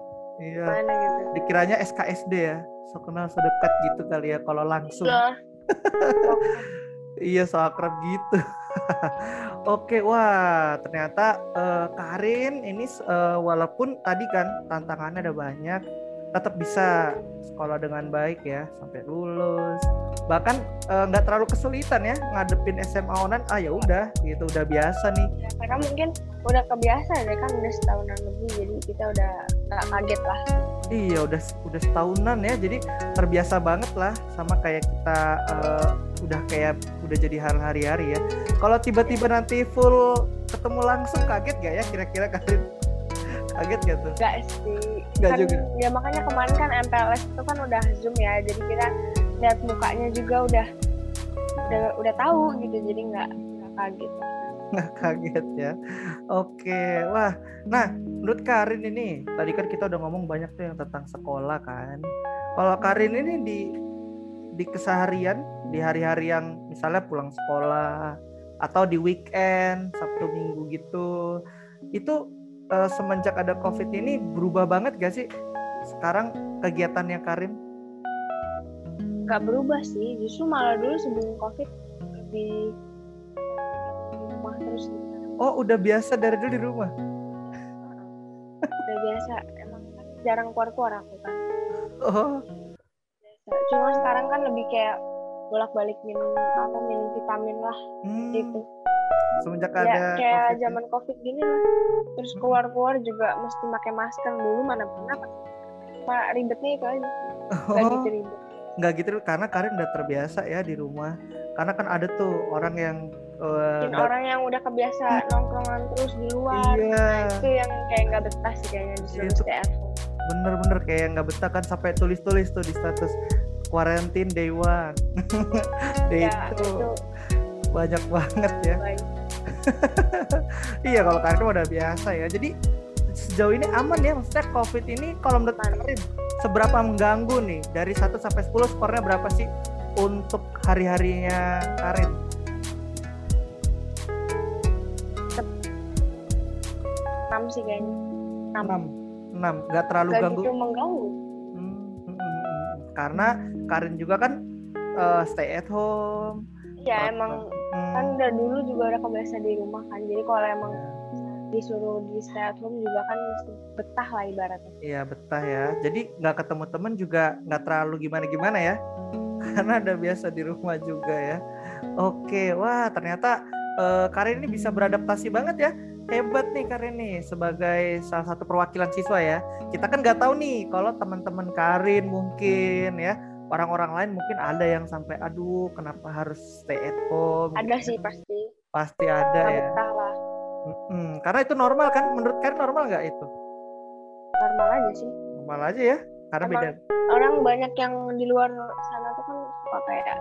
iya. Mana gitu? Dikiranya SKSD ya. So kenal so dekat gitu kali ya kalau langsung. Iya so akrab gitu. Oke wah ternyata eh, Karin ini eh, walaupun tadi kan tantangannya ada banyak tetap bisa sekolah dengan baik ya sampai lulus bahkan eh, nggak terlalu kesulitan ya ngadepin SMA online ah ya udah gitu udah biasa nih ya, mereka mungkin udah kebiasa deh kan udah setahunan lebih jadi kita udah nggak kaget lah Iya udah udah setahunan ya jadi terbiasa banget lah sama kayak kita eh, udah kayak udah jadi hari-hari ya. Kalau tiba-tiba nanti full ketemu langsung kaget gak ya kira-kira Karin? Kaget gak tuh? Enggak sih. Nggak kan, juga. Ya makanya kemarin kan MPLS itu kan udah Zoom ya. Jadi kita lihat mukanya juga udah udah udah tahu gitu. Jadi nggak nggak kaget. Nggak kaget ya. Oke, wah. Nah, menurut Karin ini tadi kan kita udah ngomong banyak tuh yang tentang sekolah kan. Kalau Karin ini di di keseharian, di hari-hari yang misalnya pulang sekolah atau di weekend, Sabtu Minggu gitu, itu eh, semenjak ada covid ini berubah banget gak sih sekarang kegiatannya Karin? Gak berubah sih, justru malah dulu sebelum covid lebih di rumah terus gitu. Oh udah biasa dari dulu di rumah? udah biasa emang kan jarang keluar-keluar aku kan Oh biasa. cuma sekarang kan lebih kayak bolak-balik minum apa minum vitamin lah hmm, gitu semenjak ya ada kayak COVID ini. zaman covid gini lah terus Hmm. keluar-keluar juga mesti pakai masker dulu mana pernah cuma ribetnya itu aja nggak Oh. gitu ribet nggak gitu karena Karin udah terbiasa ya di rumah. Karena kan ada tuh orang yang eh, mungkin nggak- orang yang udah kebiasa nongkrongan terus di luar. Iya. nah itu yang kayak nggak betah sih kayaknya disuruh Itu. stay at home bener-bener kayak nggak betah kan sampai tulis-tulis tuh di status quarantine day one. Day ya itu itu. Banyak banget ya. Iya kalau Karin udah biasa ya. Jadi sejauh ini aman ya maksudnya covid ini kalau menurut. Karin seberapa mengganggu nih? Dari 1 sampai 10 skornya berapa sih untuk hari-harinya Karin? Enam sih kayaknya. Enam. 6 6 nggak terlalu nggak ganggu? gitu mengganggu. Hmm, hmm, hmm, hmm. karena Karin juga kan eh, stay at home. Ya emang Hmm, kan udah dulu juga udah kebiasa di rumah kan. Jadi kalau emang disuruh di stay at home juga kan mesti betah lah ibaratnya Iya betah ya. Jadi nggak ketemu temen juga nggak terlalu gimana-gimana ya. Karena udah biasa di rumah juga ya. Oke, wah ternyata eh, Karin ini bisa beradaptasi banget ya. Hebat nih Karin nih sebagai salah satu perwakilan siswa ya. Kita kan nggak tahu nih kalau teman-teman Karin mungkin ya orang-orang lain mungkin ada yang sampai aduh kenapa harus stay at home. ada gitu sih kan. pasti Pasti ada nggak ya. betah lah Mm-mm. Karena itu normal kan? Menurut Karin normal nggak itu? normal aja sih Normal aja ya. Karena Emang beda. orang banyak yang di luar sana tuh kan suka kayak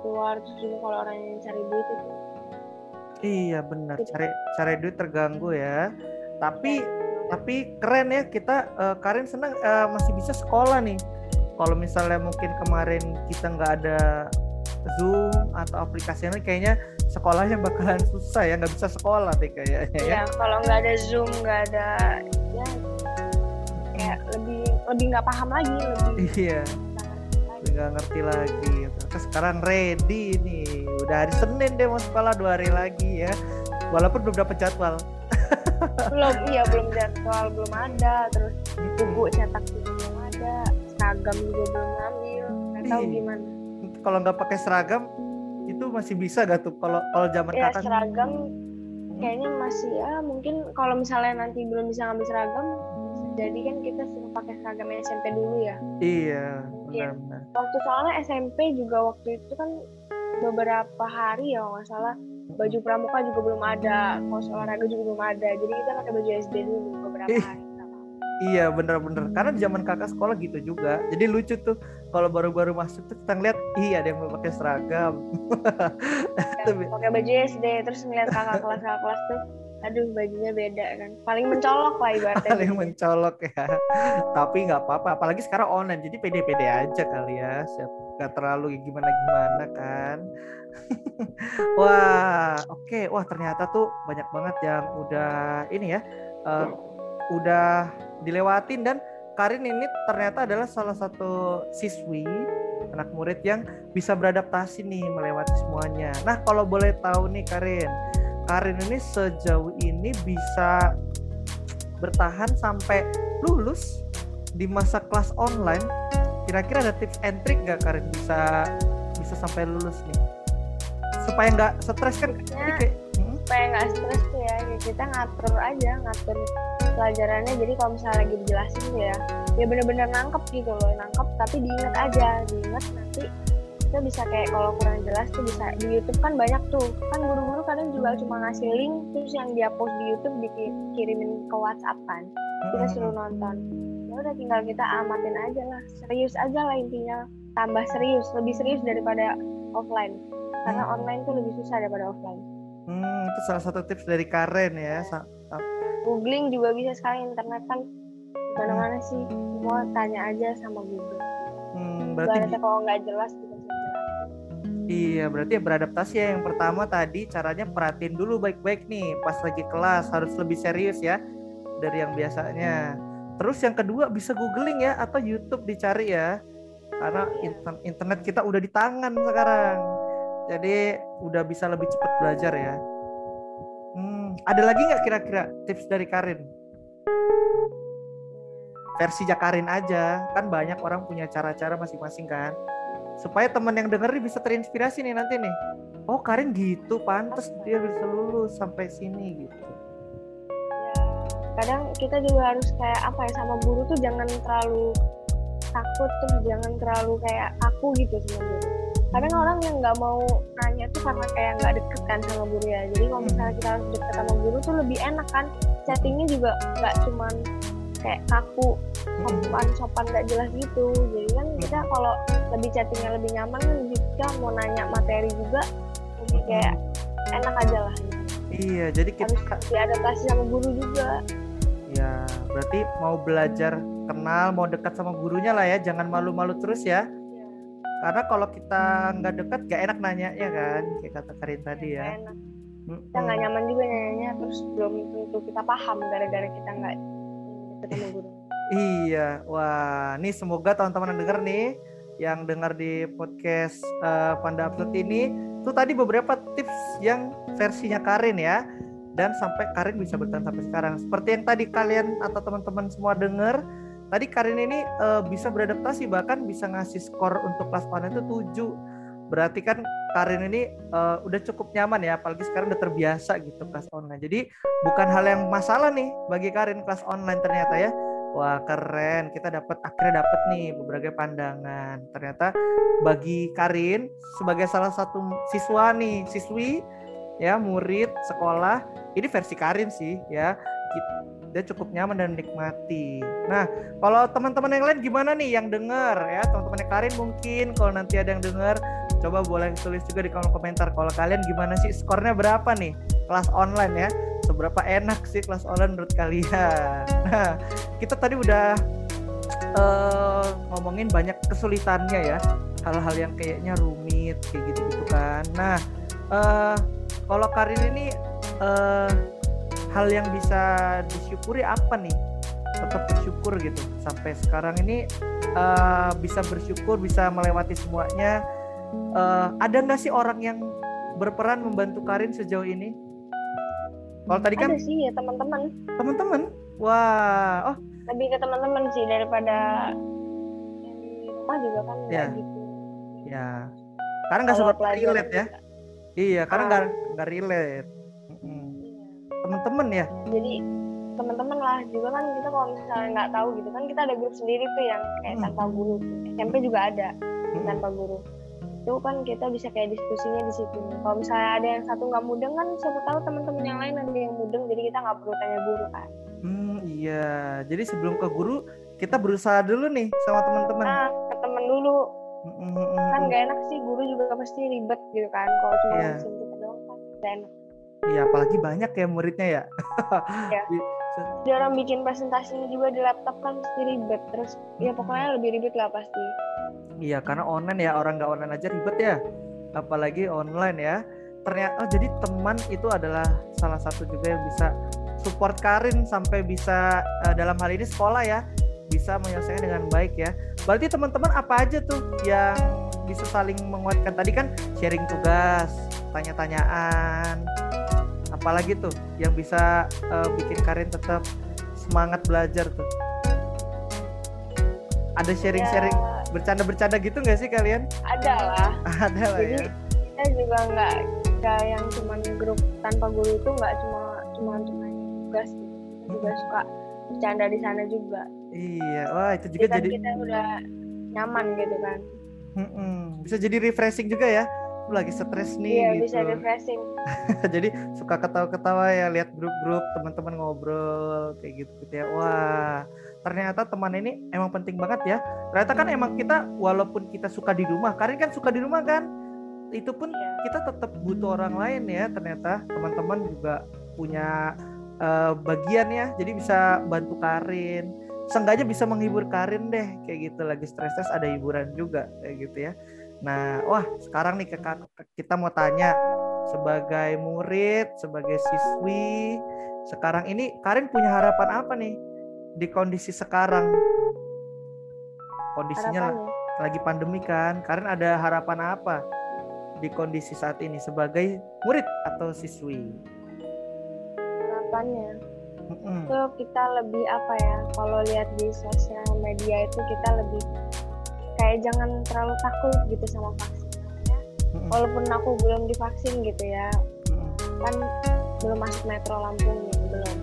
keluar terus juga kalau orang yang cari duit itu Iya benar, Gitu. cari cari duit terganggu ya. Tapi tapi keren ya kita eh, Karin senang eh, masih bisa sekolah nih. Kalau misalnya mungkin kemarin kita nggak ada Zoom atau aplikasi lain kayaknya sekolahnya bakalan susah ya nggak bisa sekolah deh kayaknya ya. ya kalau nggak ada zoom nggak ada ya kayak lebih lebih nggak paham lagi lebih Iya, nggak ngerti lagi. Terus sekarang ready nih, udah hari Senin deh mau sekolah dua hari lagi ya. Walaupun belum dapat jadwal. belum iya belum jadwal belum ada terus buku cetak juga belum ada seragam juga belum ambil nggak tahu Ih. gimana Kalau nggak pakai seragam itu masih bisa gak tuh kalau kalau zaman ya kakak seragam kayaknya masih ya mungkin kalau misalnya nanti belum bisa ngambil seragam jadi kan kita suruh pakai seragam SMP dulu ya Iya, Iya. benar-benar. waktu soalnya SMP juga waktu itu kan beberapa hari ya nggak salah baju pramuka juga belum ada kaos olahraga juga belum ada jadi kita pakai baju SD dulu beberapa hari. Iya, bener-bener. Karena di zaman kakak sekolah gitu juga. Jadi lucu tuh kalau baru-baru masuk tuh kita ngeliat, iya ada yang mau pakai seragam. Ya, pakai baju SD terus ngeliat kakak kelas kakak kelas tuh aduh bajunya beda kan paling mencolok lah ibaratnya Paling mencolok ya. Tapi nggak apa-apa. Apalagi sekarang online, jadi pede-pede aja kali ya. Nggak terlalu gimana-gimana kan. Wah, oke. Wah ternyata tuh banyak banget yang udah ini ya. eh, udah dilewatin dan Karin ini ternyata adalah salah satu siswi anak murid yang bisa beradaptasi nih melewati semuanya. Nah, kalau boleh tahu nih Karin, Karin ini sejauh ini bisa bertahan sampai lulus di masa kelas online. Kira-kira ada tips and trick nggak Karin bisa bisa sampai lulus nih? Supaya nggak stres kan? Ya, kayak, hmm, supaya nggak stres tuh ya ya kita ngatur aja ngatur pelajarannya. Jadi kalau misalnya lagi dijelasin ya ya bener-bener nangkep gitu loh nangkep. Tapi diingat aja diingat nanti kita bisa kayak kalau kurang jelas tuh bisa di YouTube kan banyak tuh. Kan guru-guru kadang juga cuma ngasih link terus yang dia post di YouTube dikirimin ke WhatsApp kan. Kita suruh nonton. Ya udah tinggal kita amatin aja lah. Serius aja lah intinya. Tambah serius lebih serius daripada offline. Karena online tuh lebih susah daripada offline hmm, itu salah satu tips dari Karen ya. Googling juga bisa sekarang internet kan mana-mana sih semua tanya aja sama Google Hmm, berarti Ibaratnya kalau nggak jelas Iya, berarti ya beradaptasi ya. Yang pertama tadi caranya perhatiin dulu baik-baik nih. Pas lagi kelas harus lebih serius ya. dari yang biasanya. Terus yang kedua bisa googling ya atau YouTube dicari ya. Karena inter- internet kita udah di tangan sekarang. Jadi udah bisa lebih cepat belajar ya. Hmm, ada lagi nggak kira-kira tips dari Karin? Versi Karin aja, kan banyak orang punya cara-cara masing-masing kan. Supaya teman yang denger bisa terinspirasi nih nanti nih. Oh Karin gitu, pantas dia bisa lulus sampai sini gitu. kadang kita juga harus kayak apa ya sama guru tuh jangan terlalu takut terus jangan terlalu kayak aku gitu sama guru kadang orang yang nggak mau nanya tuh karena kayak nggak deket kan sama guru ya. Jadi kalau misalnya kita harus deket sama guru tuh lebih enak kan. Chattingnya juga nggak cuman kayak kaku sopan sopan nggak jelas gitu. Jadi kan kita kalau lebih chattingnya lebih nyaman kan jika mau nanya materi juga lebih kayak enak aja lah. Gitu. Iya, jadi kita harus diadaptasi sama guru juga. Ya berarti mau belajar kenal, mau dekat sama gurunya lah ya, jangan malu-malu terus ya. Karena kalau kita nggak dekat, gak enak nanya ya kan, kayak kata Karin tadi ya. Nggak enak. Kita nggak nyaman juga nanya terus belum tentu kita paham gara-gara kita nggak deket sama guru Iya, wah, nih semoga teman-teman yang denger nih, yang dengar di podcast eh, Panda Upload ini, tuh tadi beberapa tips yang versinya Karin ya, dan sampai Karin bisa bertahan sampai sekarang. Seperti yang tadi kalian atau teman-teman semua denger, tadi Karin ini eh, bisa beradaptasi bahkan bisa ngasih skor untuk kelas online itu 7. Berarti kan Karin ini eh, udah cukup nyaman ya, apalagi sekarang udah terbiasa gitu kelas online. Jadi bukan hal yang masalah nih bagi Karin kelas online ternyata ya. Wah keren, kita dapat akhirnya dapat nih beberapa pandangan. Ternyata bagi Karin sebagai salah satu siswa nih, siswi ya murid sekolah, ini versi Karin sih ya. Dia cukup nyaman dan nikmati. Nah, kalau teman-teman yang lain gimana nih yang denger ya? Teman-teman Karin mungkin kalau nanti ada yang denger coba boleh tulis juga di kolom komentar kalau kalian gimana sih skornya berapa nih kelas online ya? Seberapa enak sih kelas online menurut kalian? Nah, kita tadi udah eh, ngomongin banyak kesulitannya ya hal-hal yang kayaknya rumit kayak gitu gitu kan nah eh, kalau Karin ini eh, hal yang bisa disyukuri apa nih? Tetap bersyukur gitu. Sampai sekarang ini eh, bisa bersyukur bisa melewati semuanya. Eh, ada nggak sih orang yang berperan membantu Karin sejauh ini? Kalau tadi kan ada sih ya teman-teman. Teman-teman? Wah oh. Lebih ke teman-teman sih daripada yang di rumah juga kan Ya. gitu. Ya, karena nggak sempat relate ya. Iya, karena Ah. nggak nggak relate. Mm-mm. Temen-temen ya. jadi teman-teman lah juga kan kita kalau misalnya nggak tahu gitu kan kita ada grup sendiri tuh yang kayak Hmm. tanpa guru SMP juga ada Mm-mm. tanpa guru itu kan kita bisa kayak diskusinya di situ kalau misalnya ada yang satu nggak mudeng kan siapa tahu teman-teman yang lain ada yang mudeng jadi kita nggak perlu tanya guru kan Hmm, iya. Jadi sebelum ke guru, kita berusaha dulu nih sama teman-teman. nah ke temen dulu Mm-mm, mm-mm. kan nggak enak sih guru juga pasti ribet gitu kan kalau cuma ngurusin kita doang kan nggak enak Iya, apalagi banyak ya muridnya ya. Iya. dia orang bikin presentasinya juga di laptop kan pasti ribet terus ya pokoknya lebih ribet lah pasti Iya, karena online ya orang nggak online aja ribet ya. Apalagi online ya. Ternyata oh, jadi teman itu adalah salah satu juga yang bisa support Karin sampai bisa eh, dalam hal ini sekolah ya bisa menyelesaikan dengan baik ya. Berarti teman-teman apa aja tuh yang bisa saling menguatkan tadi kan sharing tugas, tanya-tanyaan, apalagi tuh yang bisa eh, bikin Karin tetap semangat belajar tuh. Ada sharing-sharing Ya, bercanda-bercanda gitu nggak sih kalian? ada lah Ada lah jadi ya. kita juga nggak nggak yang cuman grup tanpa guru itu nggak cuma cuma untuk nanya tugas gitu. kita juga suka bercanda di sana juga Iya, wah itu juga jadi kan jadi kita udah nyaman gitu kan Mm-mm. bisa jadi refreshing juga ya. Lagi stres nih iya gitu. bisa jadi suka ketawa-ketawa ya lihat grup-grup teman-teman ngobrol kayak gitu gitu ya. Wah, ternyata teman ini emang penting banget ya. Ternyata kan emang kita walaupun kita suka di rumah, Karin kan suka di rumah kan. Itu pun Iya. kita tetap butuh orang lain ya. Ternyata teman-teman juga punya eh, bagian ya. Jadi bisa bantu Karin. Seenggaknya bisa menghibur Karin deh kayak gitu lagi stres-stres ada hiburan juga kayak gitu ya. Nah, wah sekarang nih ke- kita mau tanya sebagai murid, sebagai siswi sekarang ini Karin punya harapan apa nih di kondisi sekarang? Kondisinya Harapannya. lagi pandemi kan. Karin ada harapan apa di kondisi saat ini sebagai murid atau siswi? harapannya Mm-mm. itu kita lebih apa ya kalau lihat di sosial media itu kita lebih kayak jangan terlalu takut gitu sama vaksin Mm-mm. walaupun aku belum divaksin gitu ya. Kan belum masuk metro Lampung nih belum.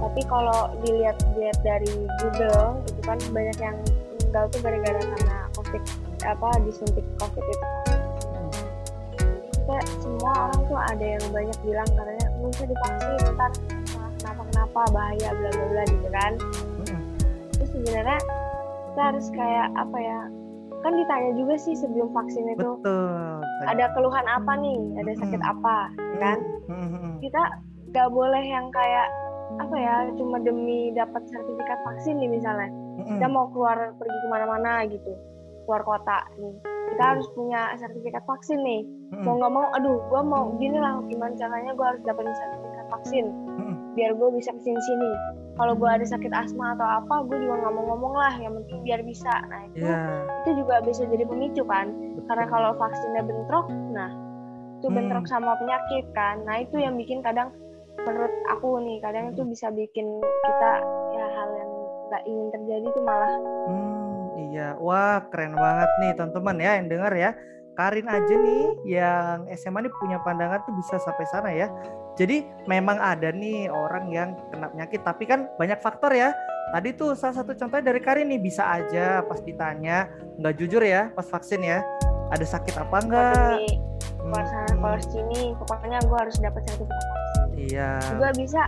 Tapi kalau dilihat lihat dari Google itu kan banyak yang meninggal tuh gara-gara karena covid apa disuntik covid itu. Kita semua orang tuh ada yang banyak bilang katanya nggak usah divaksin ntar kenapa kenapa bahaya bla bla bla gitu kan. Terus sebenarnya kita harus kayak apa ya kan ditanya juga sih sebelum vaksin itu Betul. ada keluhan apa nih ada sakit apa kan Mm-mm. kita nggak boleh yang kayak apa ya cuma demi dapat sertifikat vaksin nih misalnya Mm-mm. kita mau keluar pergi ke mana-mana gitu keluar kota nih kita Hmm. harus punya sertifikat vaksin nih mau nggak mau aduh gua mau gini lah gimana caranya gua harus dapetin sertifikat vaksin. Biar gue bisa ke sini sini kalau gue ada sakit asma atau apa gue juga nggak mau ngomong lah yang penting biar bisa nah itu Iya. itu juga bisa jadi pemicu kan karena kalau vaksinnya bentrok nah itu Hmm. bentrok sama penyakit kan nah itu yang bikin kadang menurut aku nih kadang itu bisa bikin kita ya hal yang nggak ingin terjadi itu malah Hmm, iya. Wah, keren banget nih teman-teman ya yang dengar ya. Karin aja nih yang SMA nih punya pandangan tuh bisa sampai sana ya. Jadi memang ada nih orang yang kena penyakit tapi kan banyak faktor ya. Tadi tuh salah satu contohnya dari Karin nih bisa aja pas ditanya nggak jujur ya pas vaksin ya. Ada sakit apa enggak? keluar sana sini pokoknya gue harus dapat sertifikat vaksin Iya. juga bisa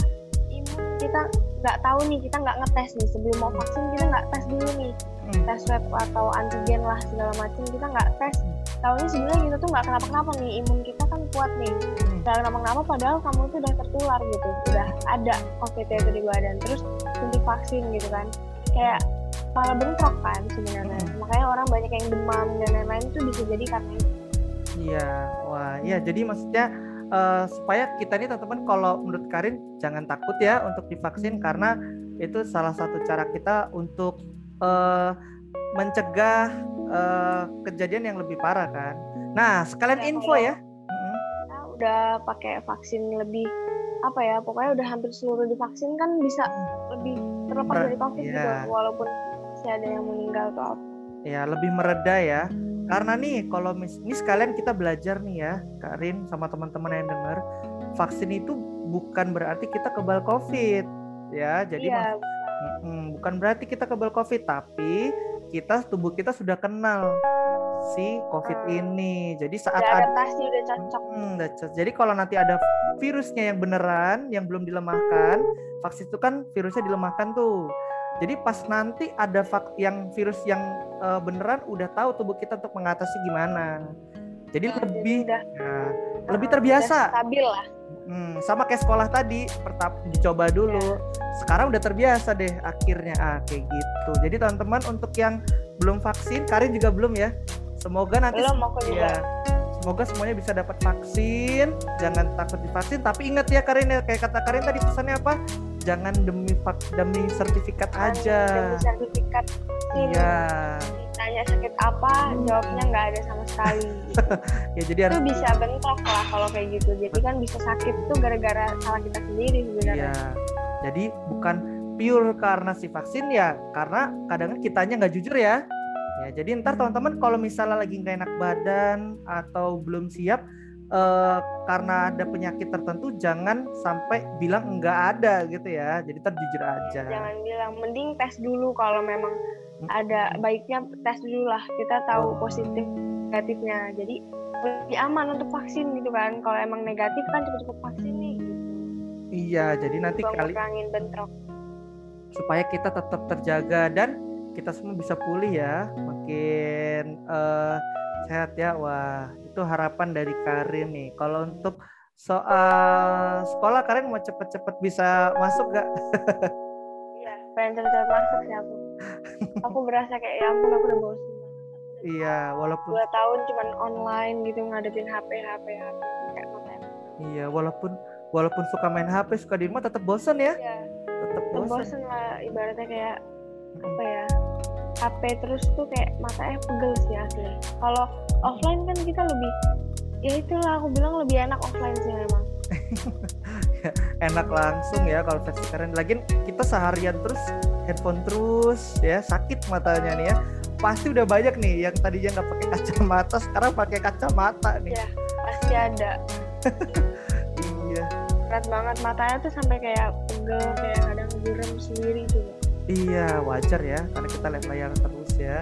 imun kita nggak tahu nih kita nggak ngetes nih sebelum mau vaksin kita nggak tes dulu nih Hmm, tes swab atau antigen lah segala macam kita nggak tes tahunya sebenarnya kita tuh nggak kenapa-kenapa nih imun kita kan kuat nih. Hmm, nggak kenapa-kenapa padahal kamu tuh udah tertular gitu. Udah ada covid itu di badan terus suntik vaksin gitu kan. Kayak malah bentrok kan sebenarnya. Hmm. makanya orang banyak yang demam dan lain-lain itu bisa jadi karena itu. Iya. Wah, iya. Jadi maksudnya eh, supaya kita nih teman-teman kalau menurut Karin jangan takut ya untuk divaksin. Karena itu salah satu cara kita untuk eh, mencegah eh, kejadian yang lebih parah kan. Nah, sekalian Ya, info ya. Kita udah pakai vaksin lebih apa ya pokoknya udah hampir seluruh divaksin kan bisa lebih terlepas dari covid iya. gitu walaupun masih ada yang meninggal atau apa Ya, lebih mereda ya. Karena nih kalau mis ini sekalian kita belajar nih ya, Karin sama teman-teman yang dengar, vaksin itu bukan berarti kita kebal Covid ya. Jadi iya Mm-mm, bukan berarti kita kebal COVID, tapi kita tubuh kita sudah kenal si COVID Hmm. ini. Jadi saat udah ada adaptasi udah cocok Hmm, udah cocok. jadi kalau nanti ada virusnya yang beneran yang belum dilemahkan, vaksin itu kan virusnya dilemahkan tuh. Jadi pas nanti ada vak yang virus yang eh, beneran udah tahu tubuh kita untuk mengatasi gimana. Jadi Nah, lebih udah ya, lebih uh, terbiasa. udah stabil lah Hmm, sama kayak sekolah tadi, pertama dicoba dulu. Sekarang udah terbiasa deh akhirnya ah kayak gitu. Jadi teman-teman untuk yang belum vaksin, Karin juga belum ya. Semoga nanti belum aku juga ya, semoga semuanya bisa dapat vaksin. Jangan takut divaksin, tapi ingat ya Karin ya kayak kata Karin tadi pesannya apa? Jangan demi demi sertifikat aja. demi sertifikat Iya. ditanya sakit apa jawabnya nggak ada sama sekali gitu. Ya jadi itu harus bisa bentrok lah kalau kayak gitu jadi kan bisa sakit tuh gara-gara salah kita sendiri sebenarnya Iya. Jadi bukan pure karena si vaksin ya, karena kadang kitanya nggak jujur ya. Ya, jadi ntar teman-teman kalau misalnya lagi nggak enak badan atau belum siap eh, karena ada penyakit tertentu, jangan sampai bilang nggak ada gitu ya. Jadi ntar jujur aja. jangan bilang mending tes dulu kalau memang Hmm. ada baiknya tes dulu lah kita tahu positif negatifnya jadi lebih aman untuk vaksin gitu kan kalau emang negatif kan cepet-cepet vaksin nih gitu. Iya, jadi nanti Juga kali bentrok supaya kita tetap terjaga dan kita semua bisa pulih ya, makin eh, sehat ya. Wah, itu harapan dari Karin nih. Kalau untuk soal sekolah Karin mau cepet-cepet bisa masuk gak? iya pengen cepet-cepet masuk sih aku aku berasa kayak ya ampun aku udah bosan Iya, walaupun dua tahun cuman online gitu ngadepin HP HP HP kayak iya, walaupun walaupun suka main HP suka di rumah tetap bosan ya ya tetap tetep bosan bosen lah ibaratnya kayak apa ya HP terus tuh kayak matanya pegel sih asli kalau offline kan kita lebih ya itulah aku bilang lebih enak offline sih memang. Enak langsung ya kalau versi keren. Lagi kita seharian terus headphone terus ya sakit matanya nih ya. Pasti udah banyak nih yang tadinya nggak pakai kacamata sekarang pakai kacamata nih. Ya. pasti ada. Iya. Berat banget matanya tuh sampai kayak pegel kayak kadang buram sendiri juga iya wajar ya karena kita lihat layar terus ya.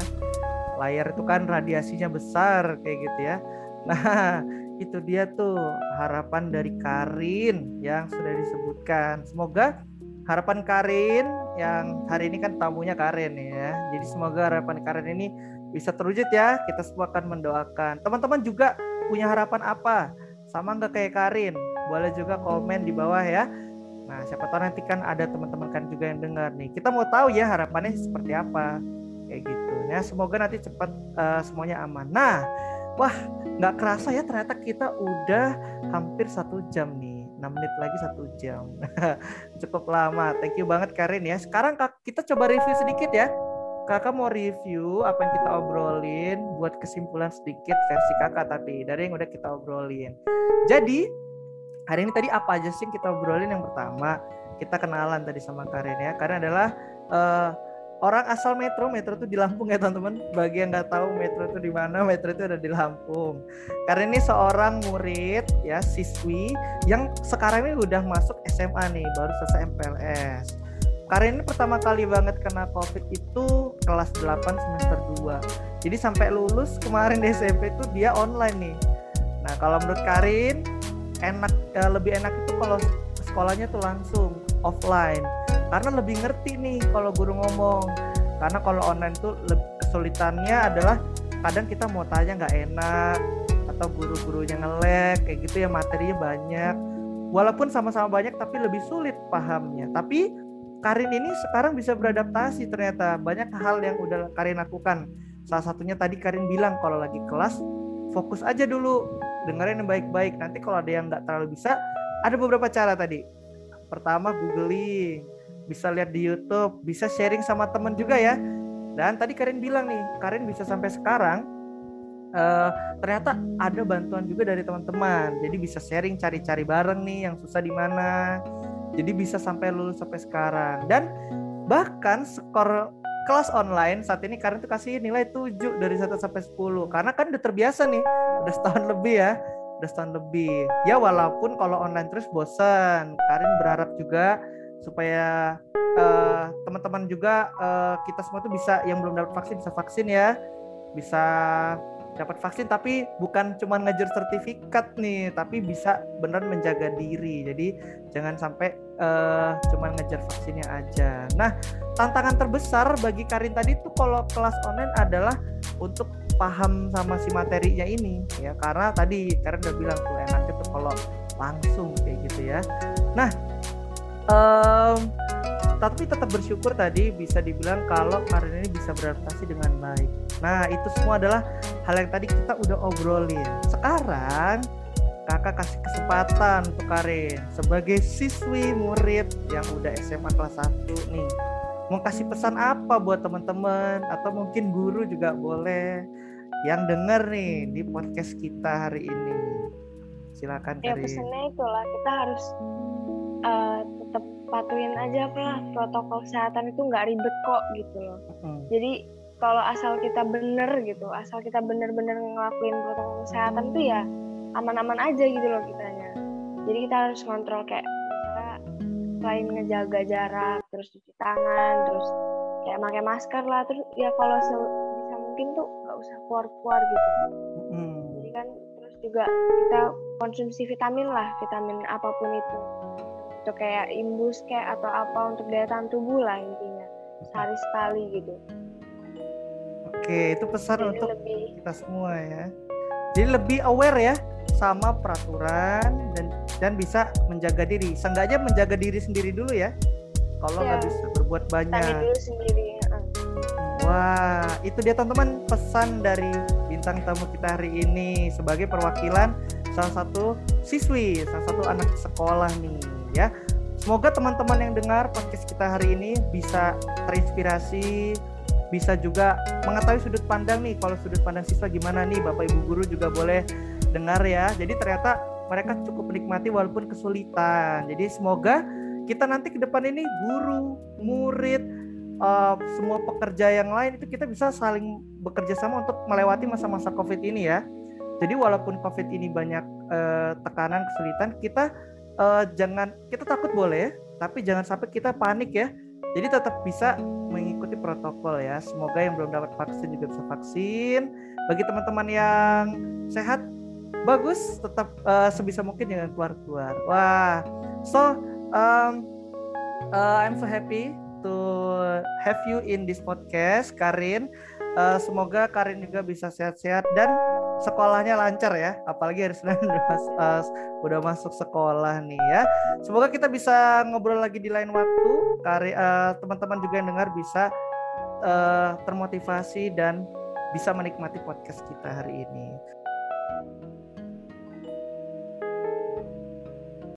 Layar itu kan radiasinya besar kayak gitu ya. Nah itu dia tuh harapan dari Karin yang sudah disebutkan. Semoga harapan Karin yang hari ini kan tamunya Karin ya. Jadi semoga harapan Karin ini bisa terwujud ya. Kita semua akan mendoakan. Teman-teman juga punya harapan apa? Sama nggak kayak Karin? Boleh juga komen di bawah ya nah siapa tahu nanti kan ada teman-teman kan juga yang dengar nih. Kita mau tahu ya harapannya seperti apa. Kayak gitu. Ya semoga nanti cepat eh, semuanya aman. Nah wah nggak kerasa ya ternyata kita udah hampir satu jam nih. 6 menit lagi satu jam. Cukup lama. Thank you banget Karin ya. Sekarang Kak, kita coba review sedikit ya. Kakak mau review apa yang kita obrolin buat kesimpulan sedikit versi kakak tapi dari yang udah kita obrolin. Jadi hari ini tadi apa aja sih yang kita obrolin? Yang pertama kita kenalan tadi sama Karin ya. Karin adalah eh, orang asal Metro. Metro itu di Lampung ya teman-teman. Bagi yang nggak tahu Metro itu di mana? Metro itu ada di Lampung. Karin ini seorang murid ya siswi yang sekarang ini udah masuk SMA nih baru selesai MPLS Karin ini pertama kali banget kena COVID itu kelas 8 semester 2 jadi sampai lulus kemarin di SMP itu dia online nih. Nah kalau menurut Karin enak eh, lebih enak itu kalau sekolahnya tuh langsung offline. Karena lebih ngerti nih kalau guru ngomong. Karena kalau online tuh kesulitannya adalah kadang kita mau tanya nggak enak atau guru-gurunya ngelek kayak gitu ya materinya banyak. Walaupun sama-sama banyak tapi lebih sulit pahamnya. Tapi Karin ini sekarang bisa beradaptasi ternyata. Banyak hal yang udah Karin lakukan. Salah satunya tadi Karin bilang kalau lagi kelas fokus aja dulu dengerin yang baik-baik. Nanti kalau ada yang nggak terlalu bisa ada beberapa cara tadi. Pertama googling. Bisa lihat di YouTube. Bisa sharing sama temen juga ya. Dan tadi Karin bilang nih Karin bisa sampai sekarang eh, ternyata ada bantuan juga dari teman-teman. Jadi bisa sharing cari-cari bareng nih yang susah di mana. Jadi bisa sampai lulus sampai sekarang. Dan bahkan skor kelas online saat ini Karin tuh kasih nilai 7 dari 1 sampai 10 karena kan udah terbiasa nih udah setahun lebih ya udah setahun lebih. Ya walaupun kalau online terus bosan Karin berharap juga supaya eh, teman-teman juga eh, kita semua tuh bisa yang belum dapat vaksin bisa vaksin ya. Bisa dapat vaksin tapi bukan cuma ngejar sertifikat nih tapi bisa beneran menjaga diri. Jadi jangan sampai eh, cuma ngejar vaksinnya aja. Nah tantangan terbesar bagi Karin tadi tuh kalau kelas online adalah untuk paham sama si materinya ini ya. Karena tadi Karin udah bilang tuh enaknya tuh kalau langsung kayak gitu ya. Nah em, tapi tetap bersyukur tadi bisa dibilang kalau Karin ini bisa beradaptasi dengan baik. Nah itu semua adalah hal yang tadi kita udah obrolin. Sekarang kakak kasih kesempatan untuk Karin sebagai siswi murid yang udah SMA kelas 1 nih. Mau kasih pesan apa buat teman-teman? Atau mungkin guru juga boleh yang denger nih di podcast kita hari ini. Silakan ya Karin. pesannya itulah kita harus eh, tetap patuhin aja lah protokol kesehatan itu nggak ribet kok gitu loh. Mm, jadi kalau asal kita bener gitu asal kita bener-bener ngelakuin protokol kesehatan tuh ya aman-aman aja gitu loh kitanya. Jadi kita harus kontrol kayak misalnya selain ngejaga jarak terus cuci tangan terus kayak pakai masker lah terus ya kalau bisa mungkin tuh nggak usah keluar-keluar gitu. Mm. jadi kan terus juga kita konsumsi vitamin lah vitamin apa pun itu untuk kayak imbus kayak atau apa untuk daya tahan tubuh lah intinya sehari sekali gitu oke itu pesan jadi untuk lebih kita semua ya. Jadi lebih aware ya sama peraturan dan dan bisa menjaga diri. Seenggaknya menjaga diri sendiri dulu ya. Kalau nggak Iya. bisa berbuat banyak. dulu sendiri. Wah, itu dia teman-teman pesan dari bintang tamu kita hari ini sebagai perwakilan salah satu siswi, salah satu anak sekolah nih ya. Semoga teman-teman yang dengar podcast kita hari ini bisa terinspirasi, bisa juga mengetahui sudut pandang nih. Kalau sudut pandang siswa gimana nih, Bapak Ibu guru juga boleh dengar ya. Jadi ternyata mereka cukup menikmati walaupun kesulitan. Jadi semoga kita nanti ke depan ini guru, murid, uh, semua pekerja yang lain itu kita bisa saling bekerja sama untuk melewati masa-masa COVID ini ya. Jadi walaupun COVID ini banyak uh, tekanan, kesulitan, kita uh, jangan kita takut boleh, tapi jangan sampai kita panik ya. Jadi tetap bisa mengikuti protokol ya. Semoga yang belum dapat vaksin juga bisa vaksin. Bagi teman-teman yang sehat, bagus. Tetap uh, sebisa mungkin jangan keluar-keluar. Wah, so um, uh, I'm so happy to have you in this podcast, Karin. Uh, semoga Karin juga bisa sehat-sehat dan sekolahnya lancar ya. Apalagi udah, uh, udah masuk sekolah nih ya. Semoga kita bisa ngobrol lagi di lain waktu. Kari, uh, teman-teman juga yang dengar bisa uh, termotivasi dan bisa menikmati podcast kita hari ini.